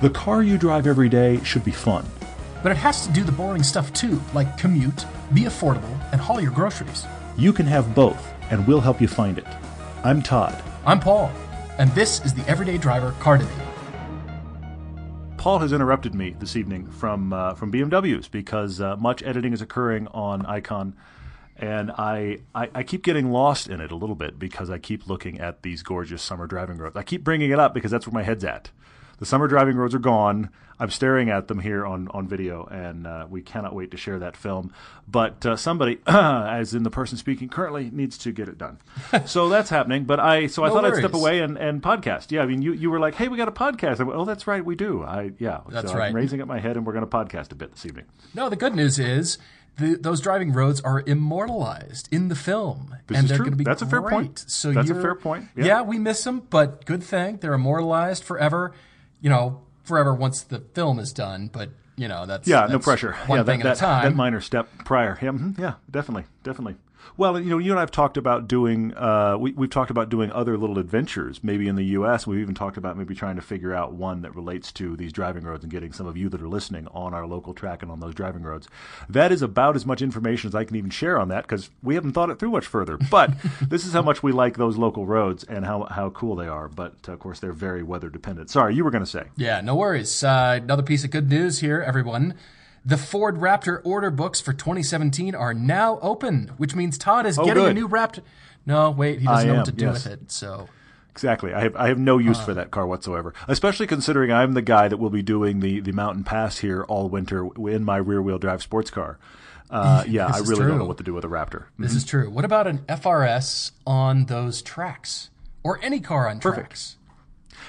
The car you drive every day should be fun. But it has to do the boring stuff too, like commute, be affordable, and haul your groceries. You can have both, and we'll help you find it. I'm Todd. I'm Paul, and this is the Everyday Driver Car Debate. Paul has interrupted me this evening from uh, from BMWs because uh, much editing is occurring on Icon, and I, I I keep getting lost in it a little bit because I keep looking at these gorgeous summer driving roads. I keep bringing it up because that's where my head's at. The summer driving roads are gone. I'm staring at them here on, on video, and uh, we cannot wait to share that film. But uh, somebody, as in the person speaking currently, needs to get it done. so that's happening. But I so I No thought I'd step away and, and podcast. Yeah, I mean, you, you were like, hey, we got a podcast. I went, oh, that's right, we do. I yeah, That's so right. I'm raising up my head, and we're going to podcast a bit this evening. No, the good news is the, those driving roads are immortalized in the film, This and they're true. going to be That's a fair point. So That's a fair point. Yeah. Yeah. we miss them, but good thing they're immortalized forever. You know, forever once the film is done. But you know, that's Yeah, no pressure. One yeah, thing that, at a time. that minor step prior. Yeah, mhm, yeah, definitely, definitely. Well, you know, you and I have talked about doing. Uh, we, we've talked about doing other little adventures, maybe in the U.S. We've even talked about maybe trying to figure out one that relates to these driving roads and getting some of you that are listening on our local track and on those driving roads. That is about as much information as I can even share on that because we haven't thought it through much further. But this is how much we like those local roads and how how cool they are. But uh, of course, they're very weather dependent. Sorry, you were going to say. Yeah, no worries. Uh, another piece of good news here, everyone. The Ford Raptor order books for 2017 are now open, which means Todd is getting a Oh, new Raptor. No, wait, he doesn't know am, what to do yes. with it. So Exactly. I have I have no use for that car whatsoever. Especially considering I'm the guy that will be doing the, the mountain pass here all winter in my rear wheel drive sports car. Uh, yeah, I really don't know what to do with a Raptor. this is true. What about an FRS on those tracks, or any car on tracks?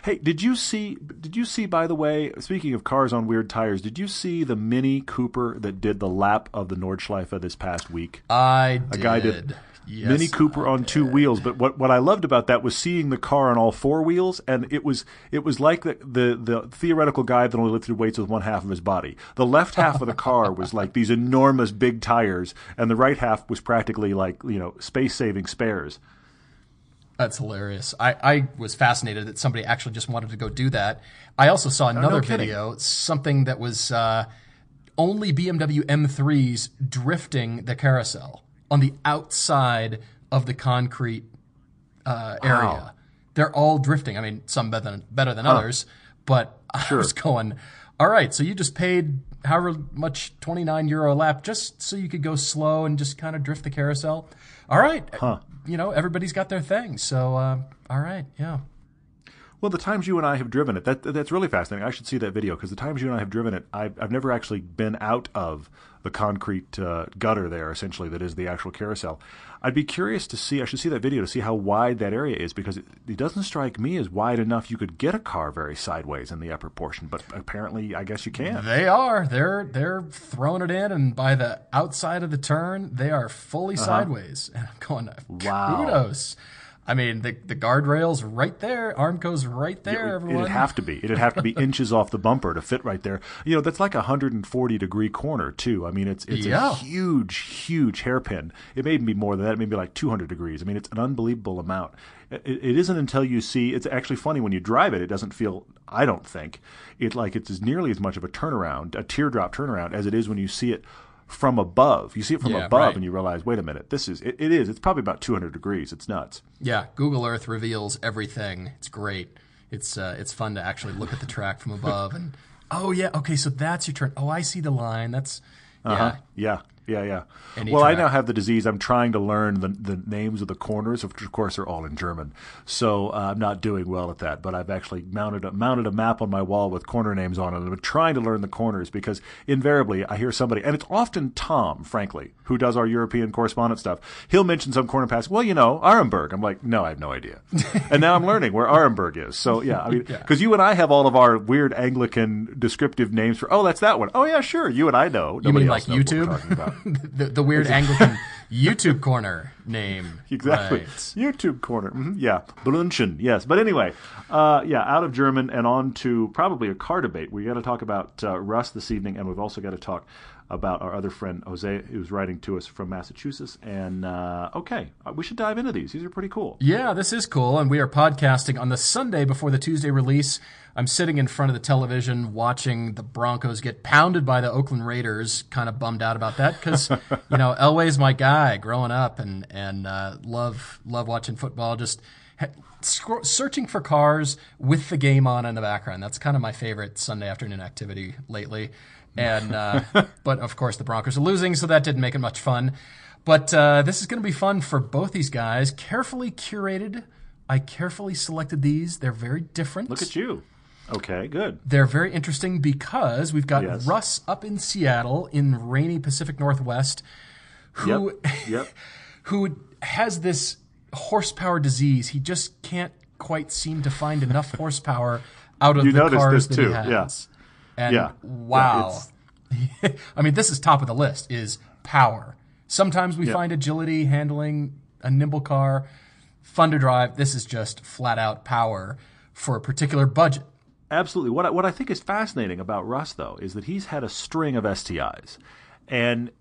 Hey, did you see? Did you see? By the way, speaking of cars on weird tires, did you see the Mini Cooper that did the lap of the Nordschleife this past week? I A did. guy did Yes, Mini Cooper on two wheels. But what what I loved about that was seeing the car on all four wheels, and it was it was like the the, the theoretical guy that only lifted weights with one half of his body. The left half of the car was like these enormous big tires, and the right half was practically like you know space saving spares. That's hilarious. I, I was fascinated that somebody actually just wanted to go do that. I also saw another kidding. video, something that was uh, only BMW M3s drifting the carousel on the outside of the concrete uh, area. They're all drifting. I mean, some better than, better than others, but I was going, all right, so you just paid however much, 29 euro a lap, just so you could go slow and just kind of drift the carousel. All right. You know, everybody's got their thing. So, uh, all right. Yeah. Well, the times you and I have driven it, that that's really fascinating. I should see that video because the times you and I have driven it, I've, I've never actually been out of the concrete uh, gutter there, essentially, that is the actual carousel. I'd be curious to see, I should see that video to see how wide that area is because it, it doesn't strike me as wide enough you could get a car very sideways in the upper portion, but apparently, I guess you can. They are. They're they're throwing it in, and by the outside of the turn, they are fully uh-huh. sideways. And I'm going, Wow. kudos. I mean, the the guardrails right there. Armco's right there. It- everyone. It'd have to be. It'd have to be inches off the bumper to fit right there. You know, that's like a 140 degree corner too. I mean, it's it's Yeah. a huge, huge hairpin. It may be more than that. It may be like 200 degrees. I mean, it's an unbelievable amount. It, it isn't until you see. It's actually funny when you drive it. It doesn't feel. I don't think it like it's as nearly as much of a turnaround, a teardrop turnaround, as it is when you see it from above. You see it from Yeah, above, right. and you realize, wait a minute, this is. It, it is. It's probably about 200 degrees. It's nuts. Yeah, Google Earth reveals everything. It's great. It's uh, it's fun to actually look at the track from above and oh yeah, okay, so that's your turn. Oh, I see the line. That's yeah. Uh-huh. Yeah, yeah, yeah. Any well, I now have the disease. I'm trying to learn the, the names of the corners, which of course are all in German. So uh, I'm not doing well at that. But I've actually mounted a, mounted a map on my wall with corner names on it. and I'm trying to learn the corners because invariably I hear somebody, and it's often Tom, frankly, who does our European correspondent stuff. He'll mention some corner pass. Well, you know, Aremberg. I'm like, no, I have no idea. and now I'm learning where Aremberg is. So yeah, I mean, because you and I have all of our weird Anglican descriptive names for. Oh, that's that one. Oh yeah, sure. You and I know. You mean else like knows what we're YouTube? Talking about. the, the weird Anglican YouTube corner name. Exactly. Right. YouTube corner. hmm Yeah. Brünnchen. Yes. But anyway, uh, yeah, out of German and on to probably a car debate. We got to talk about uh, Russ this evening, and we've also got to talk about our other friend Jose, who's writing to us from Massachusetts. And uh, okay, uh, we should dive into these. These are pretty cool. Yeah, this is cool. And we are podcasting on the Sunday before the Tuesday release. I'm sitting in front of the television watching the Broncos get pounded by the Oakland Raiders. Kind of bummed out about that because you know Elway's my guy growing up, and and uh, love love watching football. Just searching for cars with the game on in the background. That's kind of my favorite Sunday afternoon activity lately. And uh, but of course the Broncos are losing, so that didn't make it much fun. But uh, this is going to be fun for both these guys. Carefully curated. I carefully selected these. They're very different. Look at you. Okay, good. They're very interesting because we've got Yes. Russ up in Seattle in rainy Pacific Northwest, who Yep. Yep. who has this horsepower disease. He just can't quite seem to find enough horsepower out of You the cars this that he has. yeah. And Yeah. wow. I mean, this is top of the list is power. Sometimes we Yeah. find agility handling a nimble car fun to drive. This is just flat out power for a particular budget. Absolutely. What I, what I think is fascinating about Russ, though, is that he's had a string of STIs. And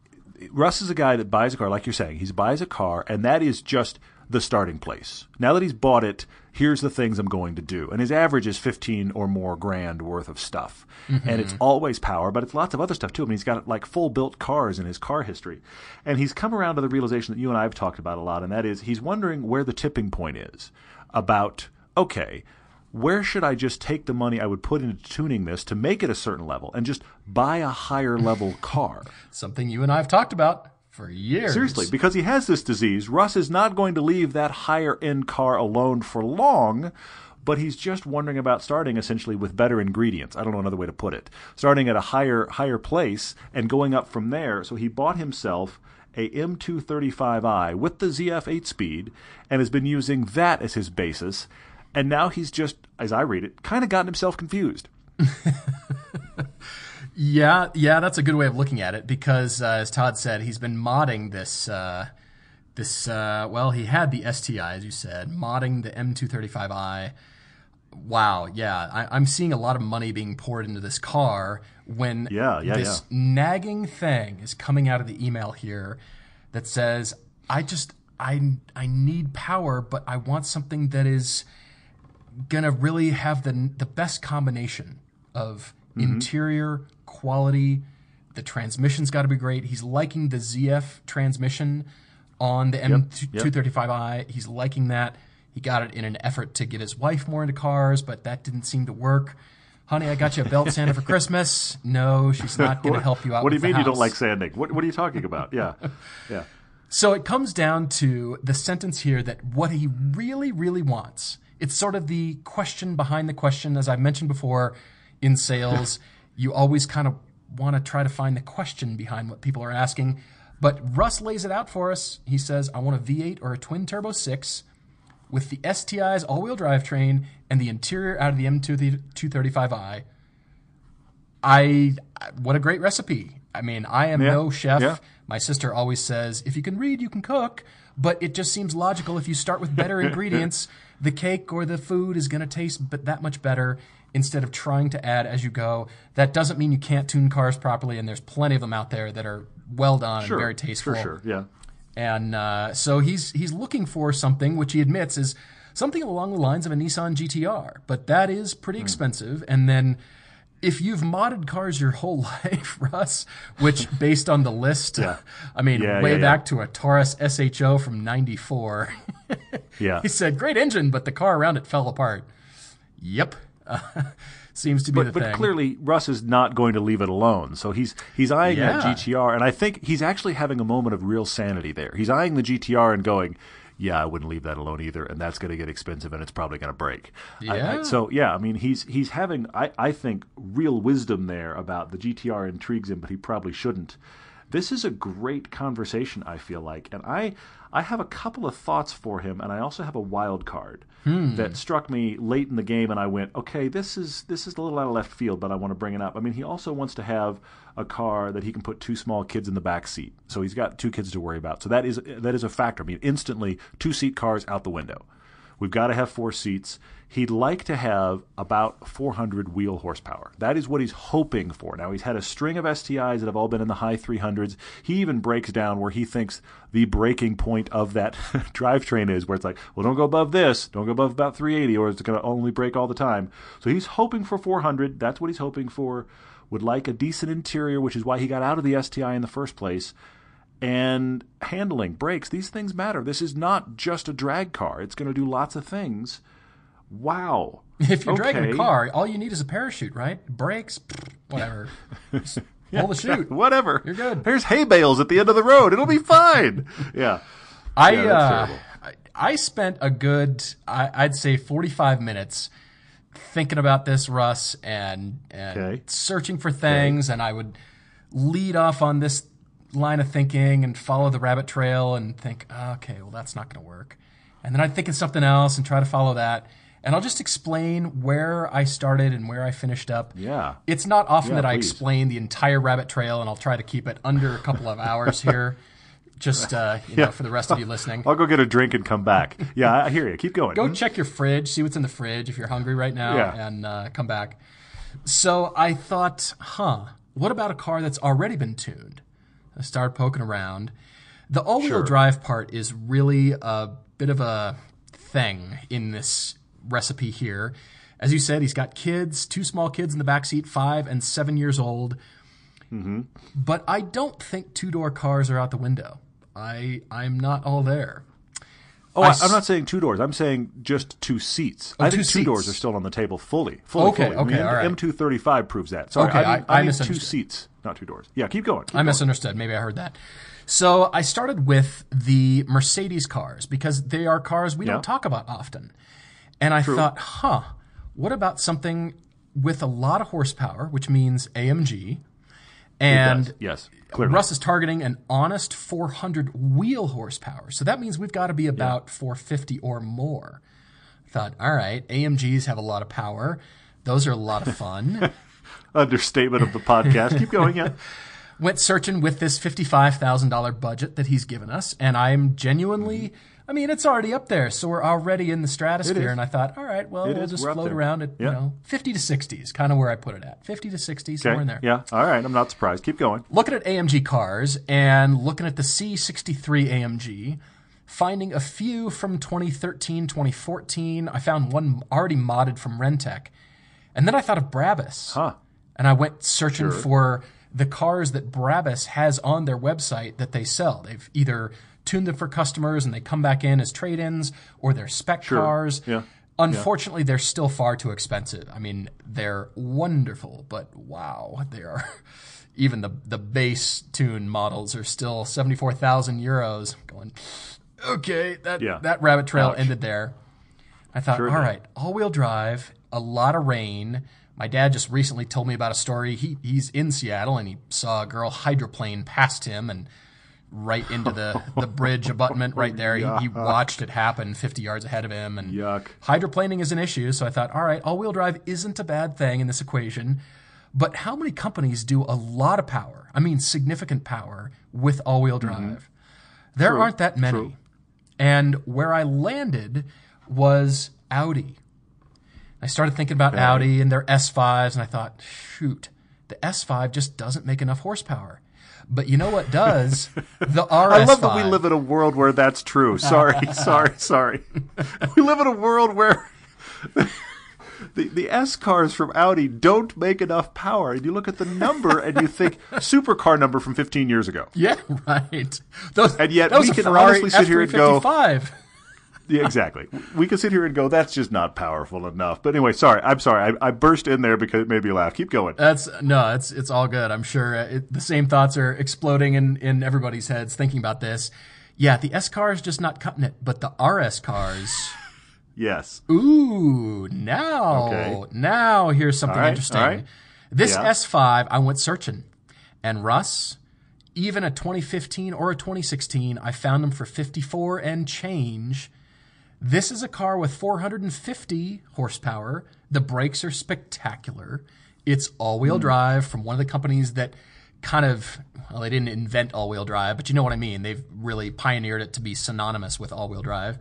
Russ is a guy that buys a car, like you're saying. He buys a car, and that is just the starting place. Now that he's bought it, here's the things I'm going to do. And his average is 15 or more grand worth of stuff. And it's mm-hmm. always power, but it's lots of other stuff too. I mean, he's got like full built cars in his car history. And he's come around to the realization that you and I have talked about a lot, and that is he's wondering where the tipping point is about, okay, where should I just take the money I would put into tuning this to make it a certain level and just buy a higher level car? Something you and I have talked about for years. Seriously, because he has this disease, Russ is not going to leave that higher end car alone for long, but he's just wondering about starting essentially with better ingredients. I don't know another way to put it. Starting at a higher higher place and going up from there. So he bought himself a M235i with the ZF8 speed and has been using that as his basis. And now he's just, as I read it, kind of gotten himself confused. Yeah, yeah, that's a good way of looking at it because, uh, as Todd said, he's been modding this. Uh, this uh, well, he had the STI, as you said, modding the M235i. Wow, yeah, I, I'm seeing a lot of money being poured into this car when Yeah, yeah, this nagging thing is coming out of the email here that says, "I just I I need power, but I want something that is." gonna really have the the best combination of interior quality. The transmission's got to be great. He's liking the ZF transmission on the M235i. He's liking that. He got it in an effort to get his wife more into cars, but that didn't seem to work. Honey, I got you a belt sander for Christmas. No, she's not going to help you out. What do you mean you don't like sanding? What, what are you talking about? Yeah. Yeah. So it comes down to the sentence here that what he really, really wants. It's sort of the question behind the question. As I've mentioned before in sales, you always kind of want to try to find the question behind what people are asking. But Russ lays it out for us. He says, I want a V8 or a twin turbo 6 with the STI's all wheel drivetrain and the interior out of the M235i. I, what a great recipe. I mean, I am Yeah, no chef. yeah. My sister always says, if you can read, you can cook. But it just seems logical if you start with better ingredients, the cake or the food is going to taste but that much better instead of trying to add as you go. That doesn't mean you can't tune cars properly, and there's plenty of them out there that are well done Sure. and very tasteful. For sure. Yeah. And uh, so he's he's looking for something which he admits is something along the lines of a Nissan GTR, but that is pretty Hmm. expensive. And then if you've modded cars your whole life, Russ, which based on the list, I mean, Yeah, way yeah, yeah. back to a Taurus SHO from '94, Yeah. he said, "Great engine, but the car around it fell apart." Yep, seems to be the But, but thing. clearly, Russ is not going to leave it alone. So he's he's eyeing that GTR, and I think he's actually having a moment of real sanity there. He's eyeing the GTR and going, "Yeah, I wouldn't leave that alone either, and that's going to get expensive, and it's probably going to break." I- I- Yeah. so yeah, I mean, he's he's having I, I think real wisdom there about the GTR intrigues him, but he probably shouldn't. This is a great conversation. I feel like, and I I have a couple of thoughts for him, and I also have a wild card hmm. that struck me late in the game, and I went, okay, this is this is a little out of left field, but I want to bring it up. I mean, he also wants to have a car that he can put two small kids in the back seat, so he's got two kids to worry about. So that is that is a factor. I mean, instantly two seat cars out the window We've got to have four seats. He'd like to have about 400 wheel horsepower. That is what he's hoping for. Now, he's had a string of STIs that have all been in the high 300s. He even breaks down where he thinks the breaking point of that drivetrain is, where it's like, well, don't go above this, don't go above about 380, or it's going to only break all the time. So he's hoping for 400. That's what he's hoping for. Would like a decent interior, which is why he got out of the STI in the first place and handling, brakes, these things matter. This is not just a drag car. It's going to do lots of things. Wow. If you're dragging Okay. a car, all you need is a parachute, right? Brakes, whatever. Just pull the chute. Whatever. You're good. There's hay bales at the end of the road. It'll be fine. yeah. I, Yeah, uh. I spent a good, I, I'd say, 45 minutes thinking about this, Russ, and, and Okay. searching for things. And I would lead off on this line of thinking and follow the rabbit trail and think, "Ah, okay, well, that's not going to work. And then I'd think of something else and try to follow that. And I'll just explain where I started and where I finished up. Yeah. It's not often Yeah, that I explain the entire rabbit trail, and I'll try to keep it under a couple of hours here, just uh, you know, for the rest of you listening. I'll go get a drink and come back. Yeah, I hear you. Keep going. Go check your fridge, see what's in the fridge if you're hungry right now, Yeah. and uh, come back. So I thought, huh, what about a car that's already been tuned? I started poking around. The all-wheel Sure. drive part is really a bit of a thing in this recipe here. As you said, he's got kids, two small kids in the back seat, five and seven years old. Mm-hmm. But I don't think two-door cars are out the window. I I'm not all there. Oh, I I, am not saying two doors. I'm saying just two seats. Oh, I Oh, two think two doors are still on the table fully. fully Okay, fully. I mean, okay, all right. M235 proves that. Sorry, Okay, I, I- mean, I mean two seats, not two doors. Yeah, keep going. Keep I going. misunderstood. Maybe I heard that. So I started with the Mercedes cars because they are cars we Yeah. don't talk about often. And I thought, huh, what about something with a lot of horsepower, which means AMG? And yes, clearly. Russ is targeting an honest 400 wheel horsepower. So that means we've got to be about 450 or more. I thought, all right, AMGs have a lot of power. Those are a lot of fun. Understatement of the podcast. keep going. Yeah. went searching with this $55,000 budget that he's given us, and I'm genuinely, mm-hmm. I mean, it's already up there, so we're already in the stratosphere. And I thought, all right, well, It we'll is. just We're float around at, you know, 50 to 60 is kind of where I put it at. 50 to 60, somewhere in there. Yeah. All right. I'm not surprised. Keep going. Looking at AMG cars and looking at the C63 AMG, finding a few from 2013, 2014. I found one already modded from RENNtech. And then I thought of Brabus. Huh. And I went searching for the cars that Brabus has on their website that they sell. They've either tuned them for customers and they come back in as trade ins or they're spec cars. Yeah. Unfortunately, they're still far too expensive. I mean, they're wonderful, but wow, they are. Even the the base tune models are still seventy four thousand euros. Going, okay, that Yeah. that rabbit trail Ouch. ended there. I thought, Sure all right, all wheel drive, a lot of rain. My dad just recently told me about a story. He he's in Seattle and he saw a girl hydroplane past him and right into the, the bridge abutment right there. He, he watched it happen 50 yards ahead of him. And Yuck. hydroplaning is an issue. So I thought, all right, all wheel drive isn't a bad thing in this equation. But how many companies do a lot of power? I mean, significant power with all wheel drive? There aren't that many. Mm-hmm. True. And where I landed was Audi. I started thinking about Audi and their S5s, and I thought, shoot, the S5 just doesn't make enough horsepower. But you know what does? The RS5. I love that we live in a world where that's true. Sorry, sorry, sorry. We live in a world where the, the S cars from Audi don't make enough power. And you look at the number and you think supercar number from 15 years ago. Yeah, right. Those, And yet we can Ferrari honestly sit here and go- F355. Yeah, exactly. We can sit here and go, that's just not powerful enough. But anyway, sorry. I'm sorry. I, I burst in there because it made me laugh. Keep going. That's no, it's it's all good. I'm sure uh, it, the same thoughts are exploding in in everybody's heads thinking about this. Yeah, the S car is just not cutting it, but the RS cars. Yes. Ooh, now, Okay. now here's something right, interesting. right. This Yeah. S5, I went searching, and Russ, even a 2015 or a 2016, I found them for 54 and change. This is a car with 450 horsepower. The brakes are spectacular. It's all-wheel Hmm. drive from one of the companies that kind of well, they didn't invent all-wheel drive, but you know what I mean. They've really pioneered it to be synonymous with all-wheel drive.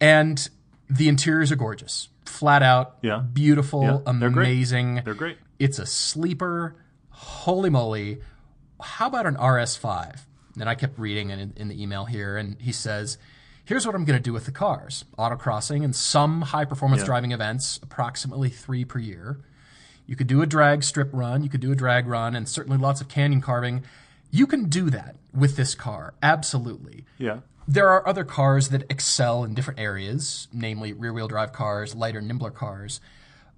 And The interiors are gorgeous, flat out, Yeah. beautiful, Yeah, they're great. amazing. They're great. It's a sleeper. Holy moly! How about an RS5? And I kept reading in, in the email here, and he says, "Here's what I'm going to do with the cars: autocrossing and some high-performance driving events, approximately three per year. You could do a drag strip run, you could do a drag run, and certainly lots of canyon carving. You can do that with this car, absolutely." Yeah. There are other cars that excel in different areas, namely rear wheel drive cars, lighter, nimbler cars,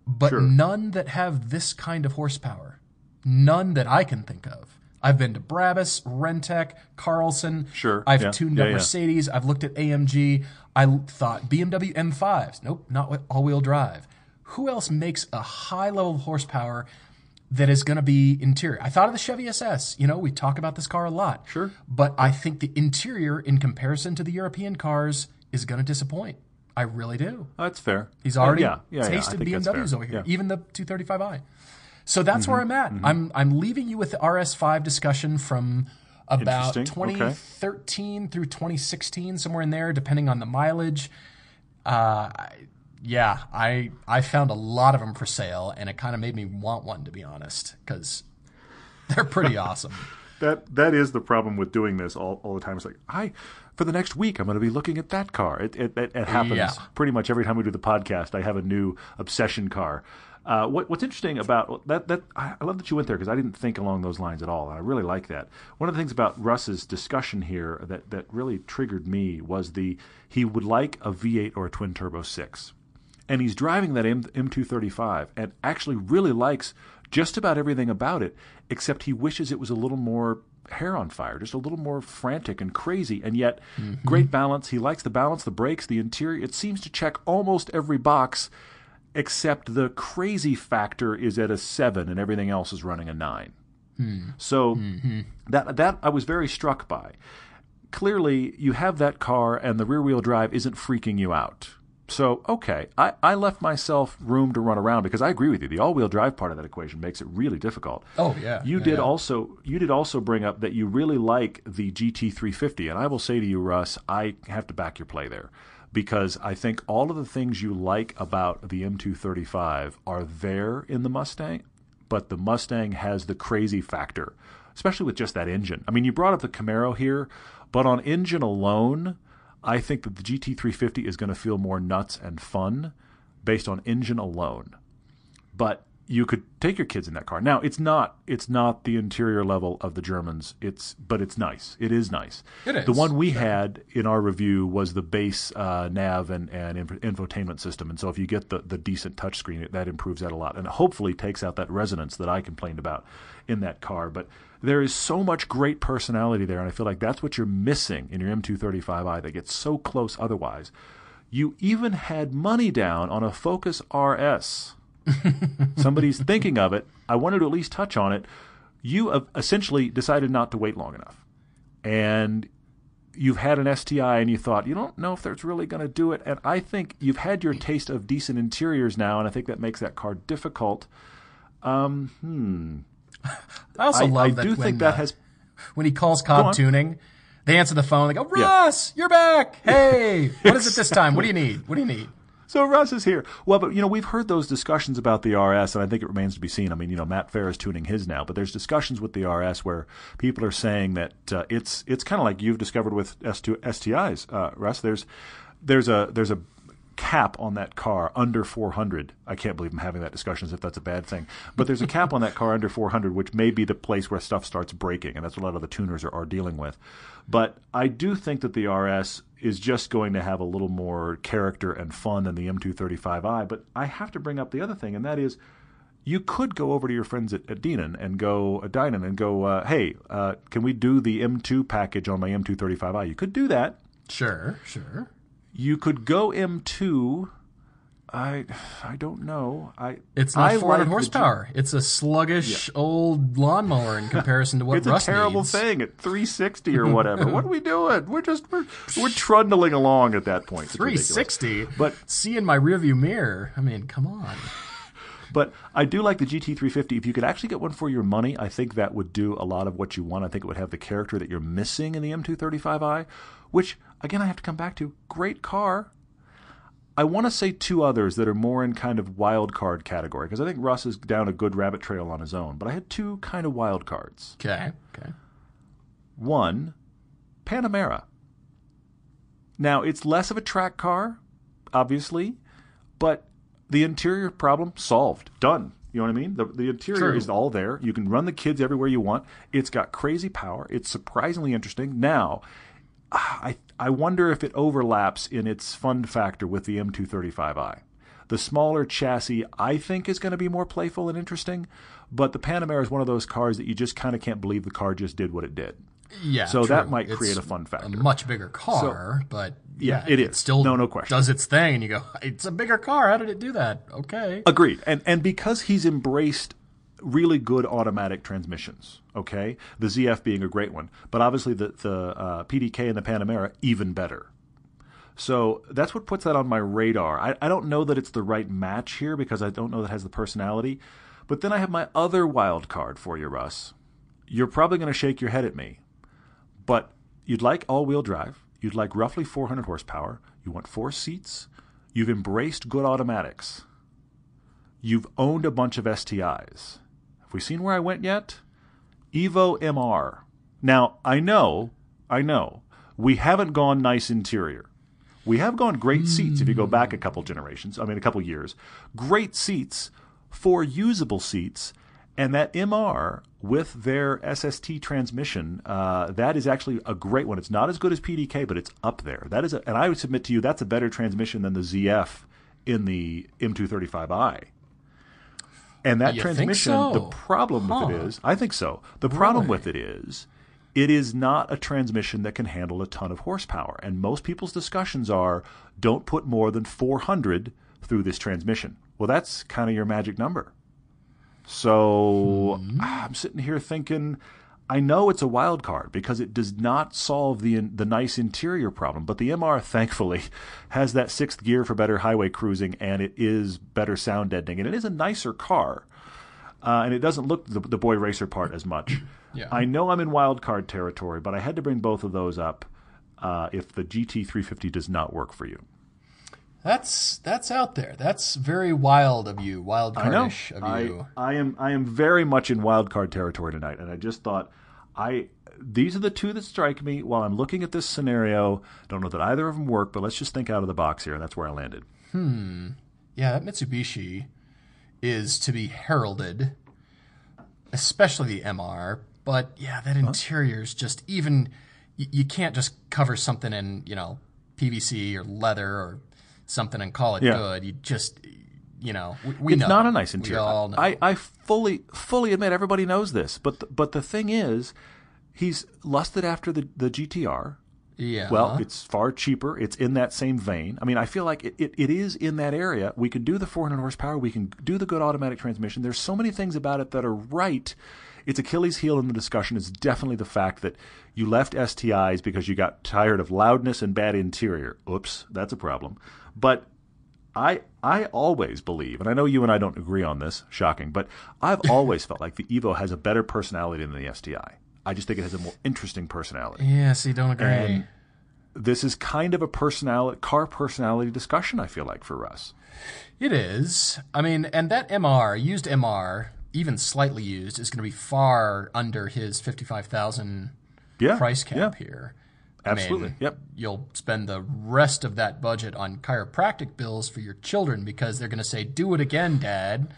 but none that have this kind of horsepower. None that I can think of. I've been to Brabus, RENNtech, Carlsson. Sure, I've yeah, tuned yeah, up yeah. Mercedes. I've looked at AMG. I thought BMW M5s. Nope, not with all wheel drive. Who else makes a high level of horsepower that is going to be interior? I thought of the Chevy SS. You know, we talk about this car a lot. Sure. But I think the interior, in comparison to the European cars, is going to disappoint. I really do. That's fair. He's already yeah, yeah, tasted BMWs over here, even the 235i. So that's where I'm at. I'm I'm leaving you with the RS5 discussion from about Interesting. Okay. 2013 through 2016, somewhere in there, depending on the mileage. Uh, yeah, I I found a lot of them for sale, and it kind of made me want one to be honest, because they're pretty awesome. That that is the problem with doing this all, all the time. It's like I for the next week I'm going to be looking at that car. It it, it, it happens Yeah. pretty much every time we do the podcast. I have a new obsession car. Uh, what, what's interesting about that? That I love that you went there because I didn't think along those lines at all. and I really like that. One of the things about Russ's discussion here that that really triggered me was the he would like a V8 or a twin turbo six and he's driving that M- M235 and actually really likes just about everything about it, except he wishes it was a little more hair on fire, just a little more frantic and crazy, and yet great balance. He likes the balance, the brakes, the interior. It seems to check almost every box, except the crazy factor is at a seven, and everything else is running a nine. Hmm. So mm-hmm. that that I was very struck by. Clearly, you have that car, and the rear wheel drive isn't freaking you out. So okay, I, I left myself room to run around because I agree with you. The all wheel drive part of that equation makes it really difficult. Oh, yeah. You Yeah, did yeah. also you did also bring up that you really like the GT350, and I will say to you, Russ, I have to back your play there because I think all of the things you like about the M235 are there in the Mustang, but the Mustang has the crazy factor, especially with just that engine. I mean, you brought up the Camaro here, but on engine alone, I think that the GT350 is going to feel more nuts and fun based on engine alone but you could take your kids in that car. Now it's not it's not the interior level of the Germans. It's but it's nice. It is nice. It is, The one we had in our review was the base uh, nav and, and inf- infotainment system. And so if you get the, the decent touchscreen, it, that improves that a lot, and hopefully takes out that resonance that I complained about in that car. But there is so much great personality there, and I feel like that's what you're missing in your M235i that gets so close otherwise. You even had money down on a Focus RS somebody's thinking of it, I wanted to at least touch on it. You have essentially decided not to wait long enough. And you've had an STI and you thought, you don't know if that's really going to do it. And I think you've had your taste of decent interiors now, and I think that makes that car difficult. Hmm. I also I, love I that do when, think that uh, has. when he calls. Cobb Tuning, they answer the phone. They go, Russ, you're back. Hey, what is it this time? What do you need? What do you need? So Russ is here. Well, but you know we've heard those discussions about the RS, and I think it remains to be seen. I mean, you know, Matt Farah is tuning his now, but there's discussions with the RS where people are saying that uh, it's it's kind of like you've discovered with S2 STIs, uh, Russ. There's there's a there's a cap on that car under 400. I can't believe I'm having that discussion as if that's a bad thing. But there's a cap on that car under 400, which may be the place where stuff starts breaking, and that's what a lot of the tuners are, are dealing with. But I do think that the RS is just going to have a little more character and fun than the M235i. But I have to bring up the other thing, and that is you could go over to your friends at, at Denon and go, uh, Dinan, and go, uh, hey, uh, can we do the M2 package on my M235i? You could do that. Sure, sure. You could go M2. I I don't know. I It's not I 400 like G- horsepower. It's a sluggish old lawnmower in comparison to what It's Russ a terrible needs. thing at 360 or whatever. what are we doing? We're just we're, we're trundling along at that point. It's ridiculous. 360. But- see in my rearview mirror. I mean, come on. But I do like the GT350. If you could actually get one for your money, I think that would do a lot of what you want. I think it would have the character that you're missing in the M235i, which again I have to come back to. Great car. I want to say two others that are more in kind of wild card category because I think Russ is down a good rabbit trail on his own. But I had two kind of wild cards. Okay. Okay. One, Panamera. Now it's less of a track car, obviously, but the interior problem solved, done. You know what I mean? The, the interior True. is all there. You can run the kids everywhere you want. It's got crazy power. It's surprisingly interesting. Now, I I wonder if it overlaps in its fun factor with the M235i. The smaller chassis, I think, is going to be more playful and interesting, but the Panamera is one of those cars that you just kind of can't believe the car just did what it did. Yeah. So that true. might It's create a fun factor. A much bigger car, but Yeah, yeah, it is. still No, no question. does its thing, and you go, it's a bigger car. How did it do that? Okay. Agreed. And and because he's embraced really good automatic transmissions, okay? The ZF being a great one, but obviously the the uh, PDK and the Panamera even better. So that's what puts that on my radar. I, I don't know that it's the right match here because I don't know that has the personality. But then I have my other wild card for you, Russ. You're probably going to shake your head at me, but you'd like all wheel drive. You'd like roughly 400 horsepower. You want four seats. You've embraced good automatics. You've owned a bunch of STIs. Have we seen where I went yet? Evo MR. Now, I know, I know, we haven't gone nice interior. We have gone great seats if you go back a couple generations, I mean, a couple years. Great seats, four usable seats, and that MR with their SST transmission, uh, that is actually a great one. It's not as good as PDK, but it's up there. That is, a, and I would submit to you that's a better transmission than the ZF in the M235i. And that You transmission, so? the problem with it is, I think so. The problem Really? with it is, it is not a transmission that can handle a ton of horsepower. And most people's discussions are don't put more than 400 through this transmission. Well, that's kind of your magic number. So Hmm. I'm sitting here thinking, I know it's a wild card because it does not solve the the nice interior problem, but the MR thankfully has that sixth gear for better highway cruising, and it is better sound deadening, and it is a nicer car, uh, and it doesn't look the, the boy racer part as much. Yeah. I know I'm in wild card territory, but I had to bring both of those up uh, if the GT350 does not work for you. That's that's out there. That's very wild of you, wild cardish of I, you. I am I am very much in wild card territory tonight, and I just thought I these are the two that strike me while I'm looking at this scenario. Don't know that either of them work, but let's just think out of the box here, and that's where I landed. Hmm. Yeah, that Mitsubishi is to be heralded, especially the MR. But yeah, that interior is just even. You, you can't just cover something in you know PVC or leather or something and call it Yeah. good. You just you know we, we it's know. not a nice We interior. all know. I, I fully fully admit everybody knows this, but the, but the thing is, he's lusted after the the GTR. yeah. Well, uh-huh. it's far cheaper. It's in that same vein. I mean, I feel like it, it, it is in that area. We can do the 400 horsepower. We can do the good automatic transmission. There's so many things about it that are right. Its Achilles heel in the discussion is definitely the fact that you left STIs because you got tired of loudness and bad interior. Oops, that's a problem. But I I always believe, and I know you and I don't agree on this, shocking, but I've always felt like the Evo has a better personality than the STI. I just think it has a more interesting personality yeah. See, don't agree. And- this is kind of a personality car personality discussion. I feel like for Russ. It is. I mean, and that MR, used MR, even slightly used, is going to be far under his 55,000 Yeah, price cap yeah, here. I mean, absolutely. yep. You'll spend the rest of that budget on chiropractic bills for your children because they're going to say, "Do it again, Dad."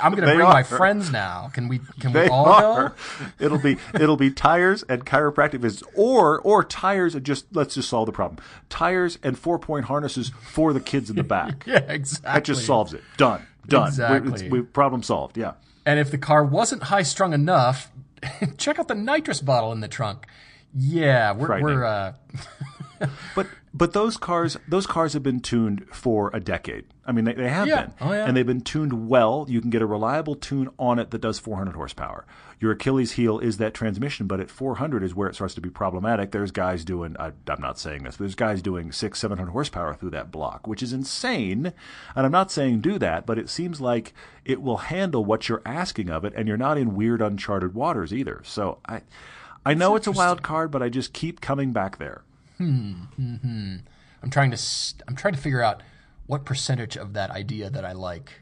I'm going to bring my friends now. Can we? Can we They all are. go? It'll be it'll be tires and chiropractic visits, or or tires and just let's just solve the problem. Tires and four point harnesses for the kids in the back. Yeah, exactly. That just solves it. Done. Done. Exactly. we- problem solved. Yeah. And if the car wasn't high strung enough, check out the nitrous bottle in the trunk. Yeah, we're, we're uh, But but those cars those cars have been tuned for a decade. I mean they, they have Yeah. been. Oh, yeah. And they've been tuned well. You can get a reliable tune on it that does 400 horsepower. Your Achilles heel is that transmission, but at 400 is where it starts to be problematic. There's guys doing I, I'm not saying this, but there's guys doing 6 700 horsepower through that block, which is insane. And I'm not saying do that, but it seems like it will handle what you're asking of it and you're not in weird uncharted waters either. So I I know it's a wild card, but I just keep coming back there. Hmm. I'm trying to st- I'm trying to figure out what percentage of that idea that I like.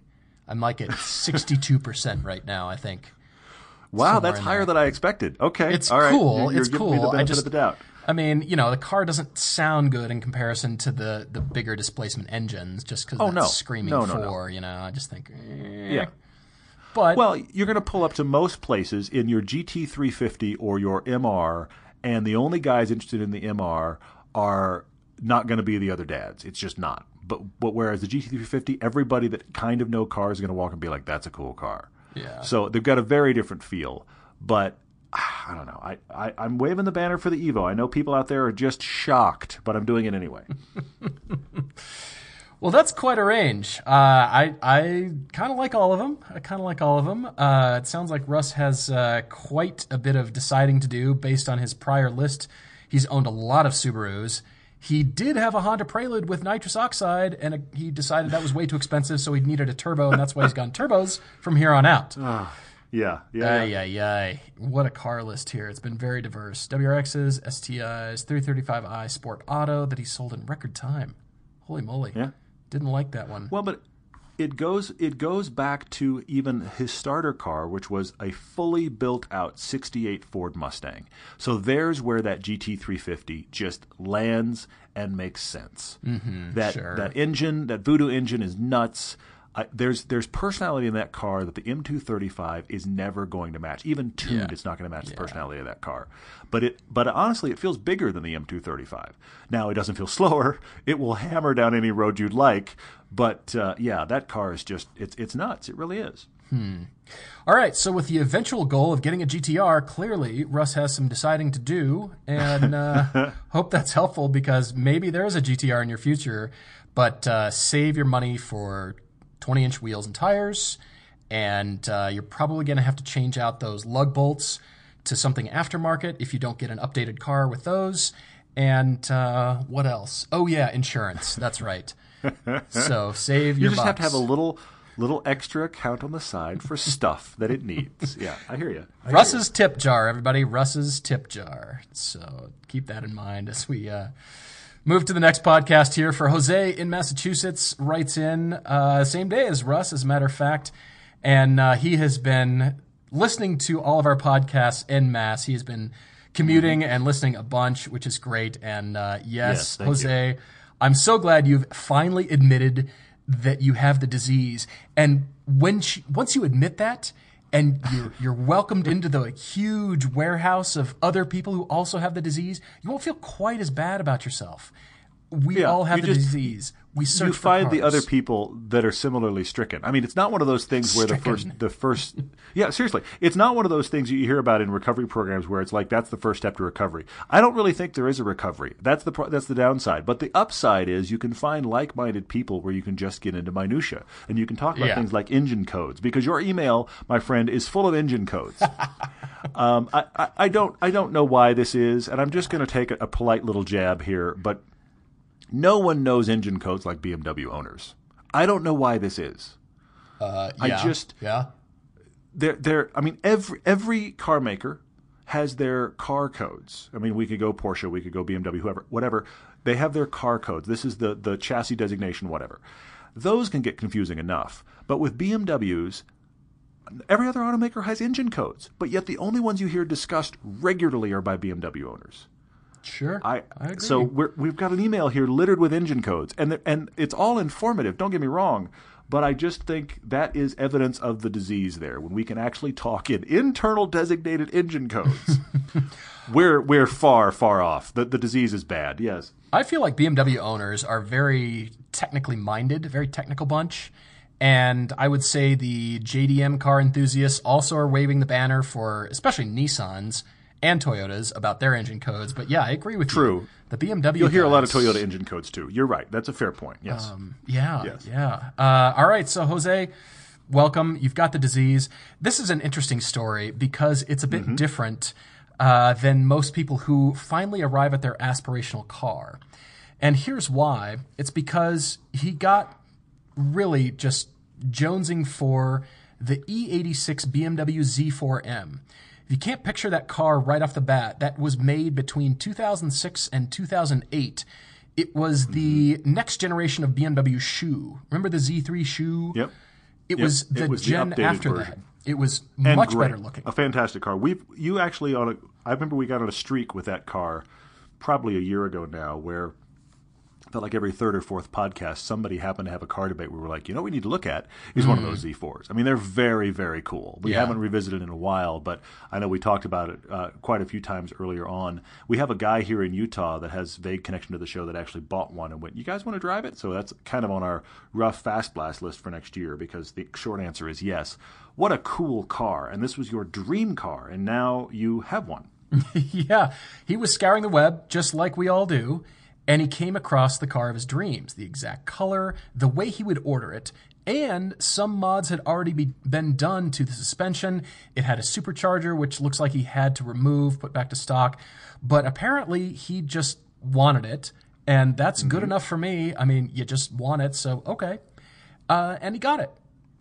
I'm like at 62% right now, I think. Wow, that's higher than I expected. Okay, It's all right. cool. You're, it's giving cool. Me the I just, of the doubt. I mean, you know, the car doesn't sound good in comparison to the the bigger displacement engines, just because Oh, that's no. screaming No, no, no. for. You know, I just think. eh. Yeah. But Well, you're going to pull up to most places in your GT350 or your MR, and the only guys interested in the MR are not going to be the other dads. It's just not. But but whereas the GT350, everybody that kind of know cars is going to walk and be like, "That's a cool car." Yeah. So they've got a very different feel. But ah, I don't know. I, I I'm waving the banner for the Evo. I know people out there are just shocked, but I'm doing it anyway. Well, that's quite a range. Uh, I I kind of like all of them. I kind of like all of them. Uh, it sounds like Russ has uh, quite a bit of deciding to do based on his prior list. He's owned a lot of Subarus. He did have a Honda Prelude with nitrous oxide, and uh he decided that was way too expensive, so he needed a turbo, and that's why he's gone turbos from here on out. yeah, yeah. yeah. Ay, ay. What a car list here. It's been very diverse. WRXs, STIs, 335i Sport Auto that he sold in record time. Holy moly. Yeah. Didn't like that one. Well, but it goes it goes back to even his starter car, which was a fully built out '68 Ford Mustang. So there's where that GT350 just lands and makes sense. Mm-hmm, that sure. that engine, that Voodoo engine, is nuts. I, there's there's personality in that car that the M235 is never going to match. Even tuned, Yeah. it's not going to match the personality of that car. But it but honestly, it feels bigger than the M235. Now it doesn't feel slower. It will hammer down any road you'd like. But uh, yeah, that car is just it's it's nuts. It really is. Hmm. All right, so with the eventual goal of getting a GTR, clearly Russ has some deciding to do, and uh, hope that's helpful because maybe there is a GTR in your future, but uh, save your money for 20 inch wheels and tires, and uh, you're probably going to have to change out those lug bolts to something aftermarket if you don't get an updated car with those. And uh, what else? Oh, yeah, insurance. That's right. So save You your just have to have a little little extra account on the side for stuff that it needs. Yeah, I hear you. Russ's tip jar, everybody. Russ's tip jar. So keep that in mind as we uh, move to the next podcast here. For Jose in Massachusetts, writes in uh, same day as Russ, as a matter of fact, and uh, he has been listening to all of our podcasts en masse. He has been commuting and listening a bunch, which is great. And uh, yes, Yes, Jose, I'm so glad you've finally admitted that you have the disease. And when she, once you admit that, and you're, you're welcomed into the huge warehouse of other people who also have the disease, you won't feel quite as bad about yourself. We Yeah, all have the just- disease. We search you find the other people that are similarly stricken. I mean, it's not one of those things where the first, the first, yeah, seriously, it's not one of those things you hear about in recovery programs where it's like that's the first step to recovery. I don't really think there is a recovery. That's the that's the downside. But the upside is you can find like-minded people where you can just get into minutia and you can talk about Yeah. things like engine codes because your email, my friend, is full of engine codes. um, I, I, I don't I don't know why this is, and I'm just going to take a, a polite little jab here, but no one knows engine codes like BMW owners. I don't know why this is. Uh, I just- yeah. They're, they're, I mean, every every car maker has their car codes. I mean, we could go Porsche, we could go BMW, whoever, whatever. They have their car codes. This is the the chassis designation, whatever. Those can get confusing enough. But with BMWs, every other automaker has engine codes, but yet the only ones you hear discussed regularly are by BMW owners. Sure. I, I agree. so we're, we've got an email here littered with engine codes, and the, and it's all informative. Don't get me wrong, but I just think that is evidence of the disease there when we can actually talk in internal designated engine codes. we're we're far far off. The the disease is bad. Yes. I feel like BMW owners are very technically minded, very technical bunch. And I would say the JDM car enthusiasts also are waving the banner for especially Nissans and Toyotas about their engine codes. But yeah, I agree with you. True. The BMW. You'll hear a lot of Toyota engine codes too. You're right. That's a fair point. Yes. Yeah, Yes. yeah. Uh, all right, so Jose, welcome. You've got the disease. This is an interesting story because it's a bit Mm-hmm. different uh, than most people who finally arrive at their aspirational car. And here's why it's because he got really just jonesing for the E86 BMW Z4M. If you can't picture that car right off the bat, that was made between 2006 and 2008. It was the mm-hmm. next generation of BMW shoe. Remember the Z3 shoe? Yep. It was the It was gen updated after version. that. It was And much great. better looking. A fantastic car. We you actually on a I remember we got on a streak with that car probably a year ago now where felt like every third or fourth podcast somebody happened to have a car debate we were like, you know what we need to look at is one of those Z4s. I mean they're very, very cool. We Mm. Yeah. haven't revisited in a while, but I know we talked about it uh, quite a few times earlier on. We have a guy here in Utah that has vague connection to the show that actually bought one and went, You guys want to drive it? So that's kind of on our rough fast blast list for next year because the short answer is yes. What a cool car. And this was your dream car, and now you have one. yeah, he was scouring the web just like we all do, and he came across the car of his dreams, the exact color, the way he would order it, and some mods had already be, been done to the suspension. It had a supercharger, which looks like he had to remove, put back to stock, but apparently he just wanted it, and that's good enough for me. I mean, you just want it, so okay. Uh, and he got it.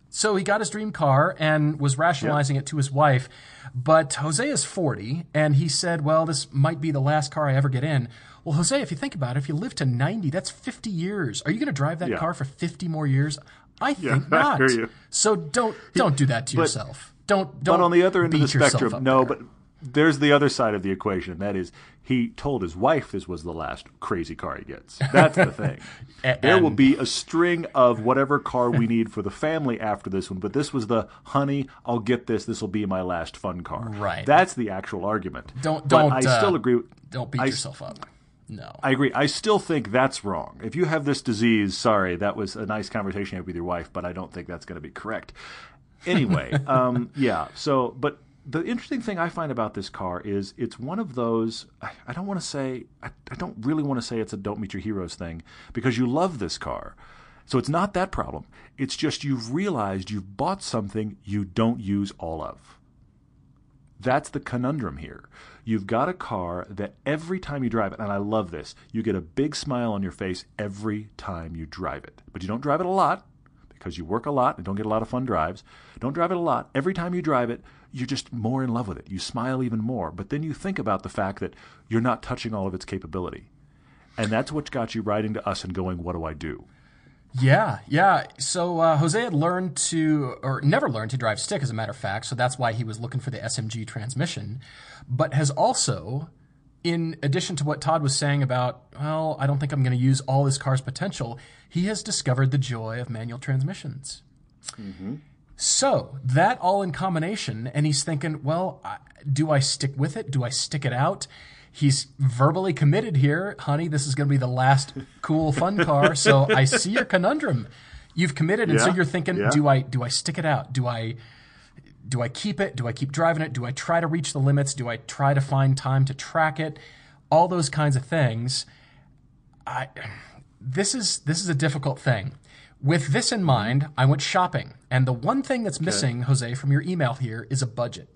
So he got his dream car and was rationalizing it to his wife. But Jose is 40, and he said, Well, this might be the last car I ever get in. Well, Jose, if you think about it, if you live to 90, that's 50 years. Are you going to drive that Yeah. car for 50 more years? I think I not. hear you. So don't don't do that to yourself. Don't don't. But on the other end of the spectrum, no, there. but there's the other side of the equation. and That is, he told his wife this was the last crazy car he gets. That's the thing. A- there will be a string of whatever car we need for the family after this one, but this was the honey, I'll get this. This will be my last fun car. Right. That's the actual argument. Don't don't. I uh, still agree. Don't beat I- yourself up. No. I agree. I still think that's wrong. If you have this disease, sorry, that was a nice conversation you had with your wife, but I don't think that's going to be correct. Anyway, um, yeah. So, but the interesting thing I find about this car is it's one of those. I, I don't want to say. I, I don't really want to say it's a "don't meet your heroes" thing because you love this car. So it's not that problem. It's just you've realized you've bought something you don't use all of. That's the conundrum here. You've got a car that every time you drive it, and I love this, you get a big smile on your face every time you drive it. But you don't drive it a lot because you work a lot and don't get a lot of fun drives. Don't drive it a lot. Every time you drive it, you're just more in love with it. You smile even more. But then you think about the fact that you're not touching all of its capability. And that's what got you writing to us and going, What do I do? Yeah, yeah. So uh, Jose had learned to, or never learned to drive stick, as a matter of fact. So that's why he was looking for the SMG transmission. But has also, in addition to what Todd was saying about, well, I don't think I'm going to use all this car's potential, he has discovered the joy of manual transmissions. So that all in combination, and he's thinking, well, do I stick with it? Do I stick it out? He's verbally committed here, honey. This is going to be the last cool fun car. So I see your conundrum. You've committed, and so you're thinking, yeah. do I do I stick it out? Do I do I keep it? Do I keep driving it? Do I try to reach the limits? Do I try to find time to track it? All those kinds of things. I this is this is a difficult thing. With this in mind, I went shopping, and the one thing that's missing, Jose, from your email here is a budget.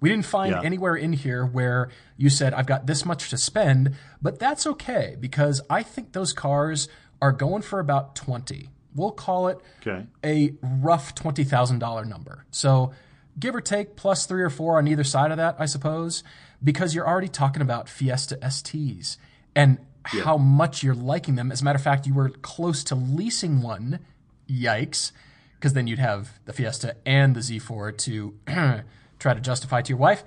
We didn't find Yeah. anywhere in here where you said I've got this much to spend, but that's okay because I think those cars are going for about 20. We'll call it Okay. a rough $20,000 number. So give or take plus 3 or 4 on either side of that, I suppose, because you're already talking about Fiesta STs and how much you're liking them. As a matter of fact, you were close to leasing one. Yikes. Because then you'd have the Fiesta and the Z4 to try to justify to your wife.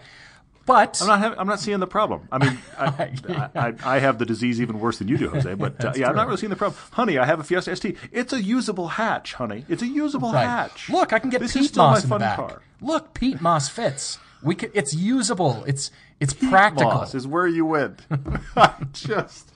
But I'm not. Having, I'm not seeing the problem. I mean, I, I, I, I have the disease even worse than you do, Jose. But uh, yeah, I'm not really seeing the problem. Honey, I have a Fiesta ST. It's a usable hatch, honey. It's a usable Right. hatch. Look, I can get this is peat moss in the back. car. Look, peat moss fits. We can, it's usable. It's it's practical. Moss is where you went. I just.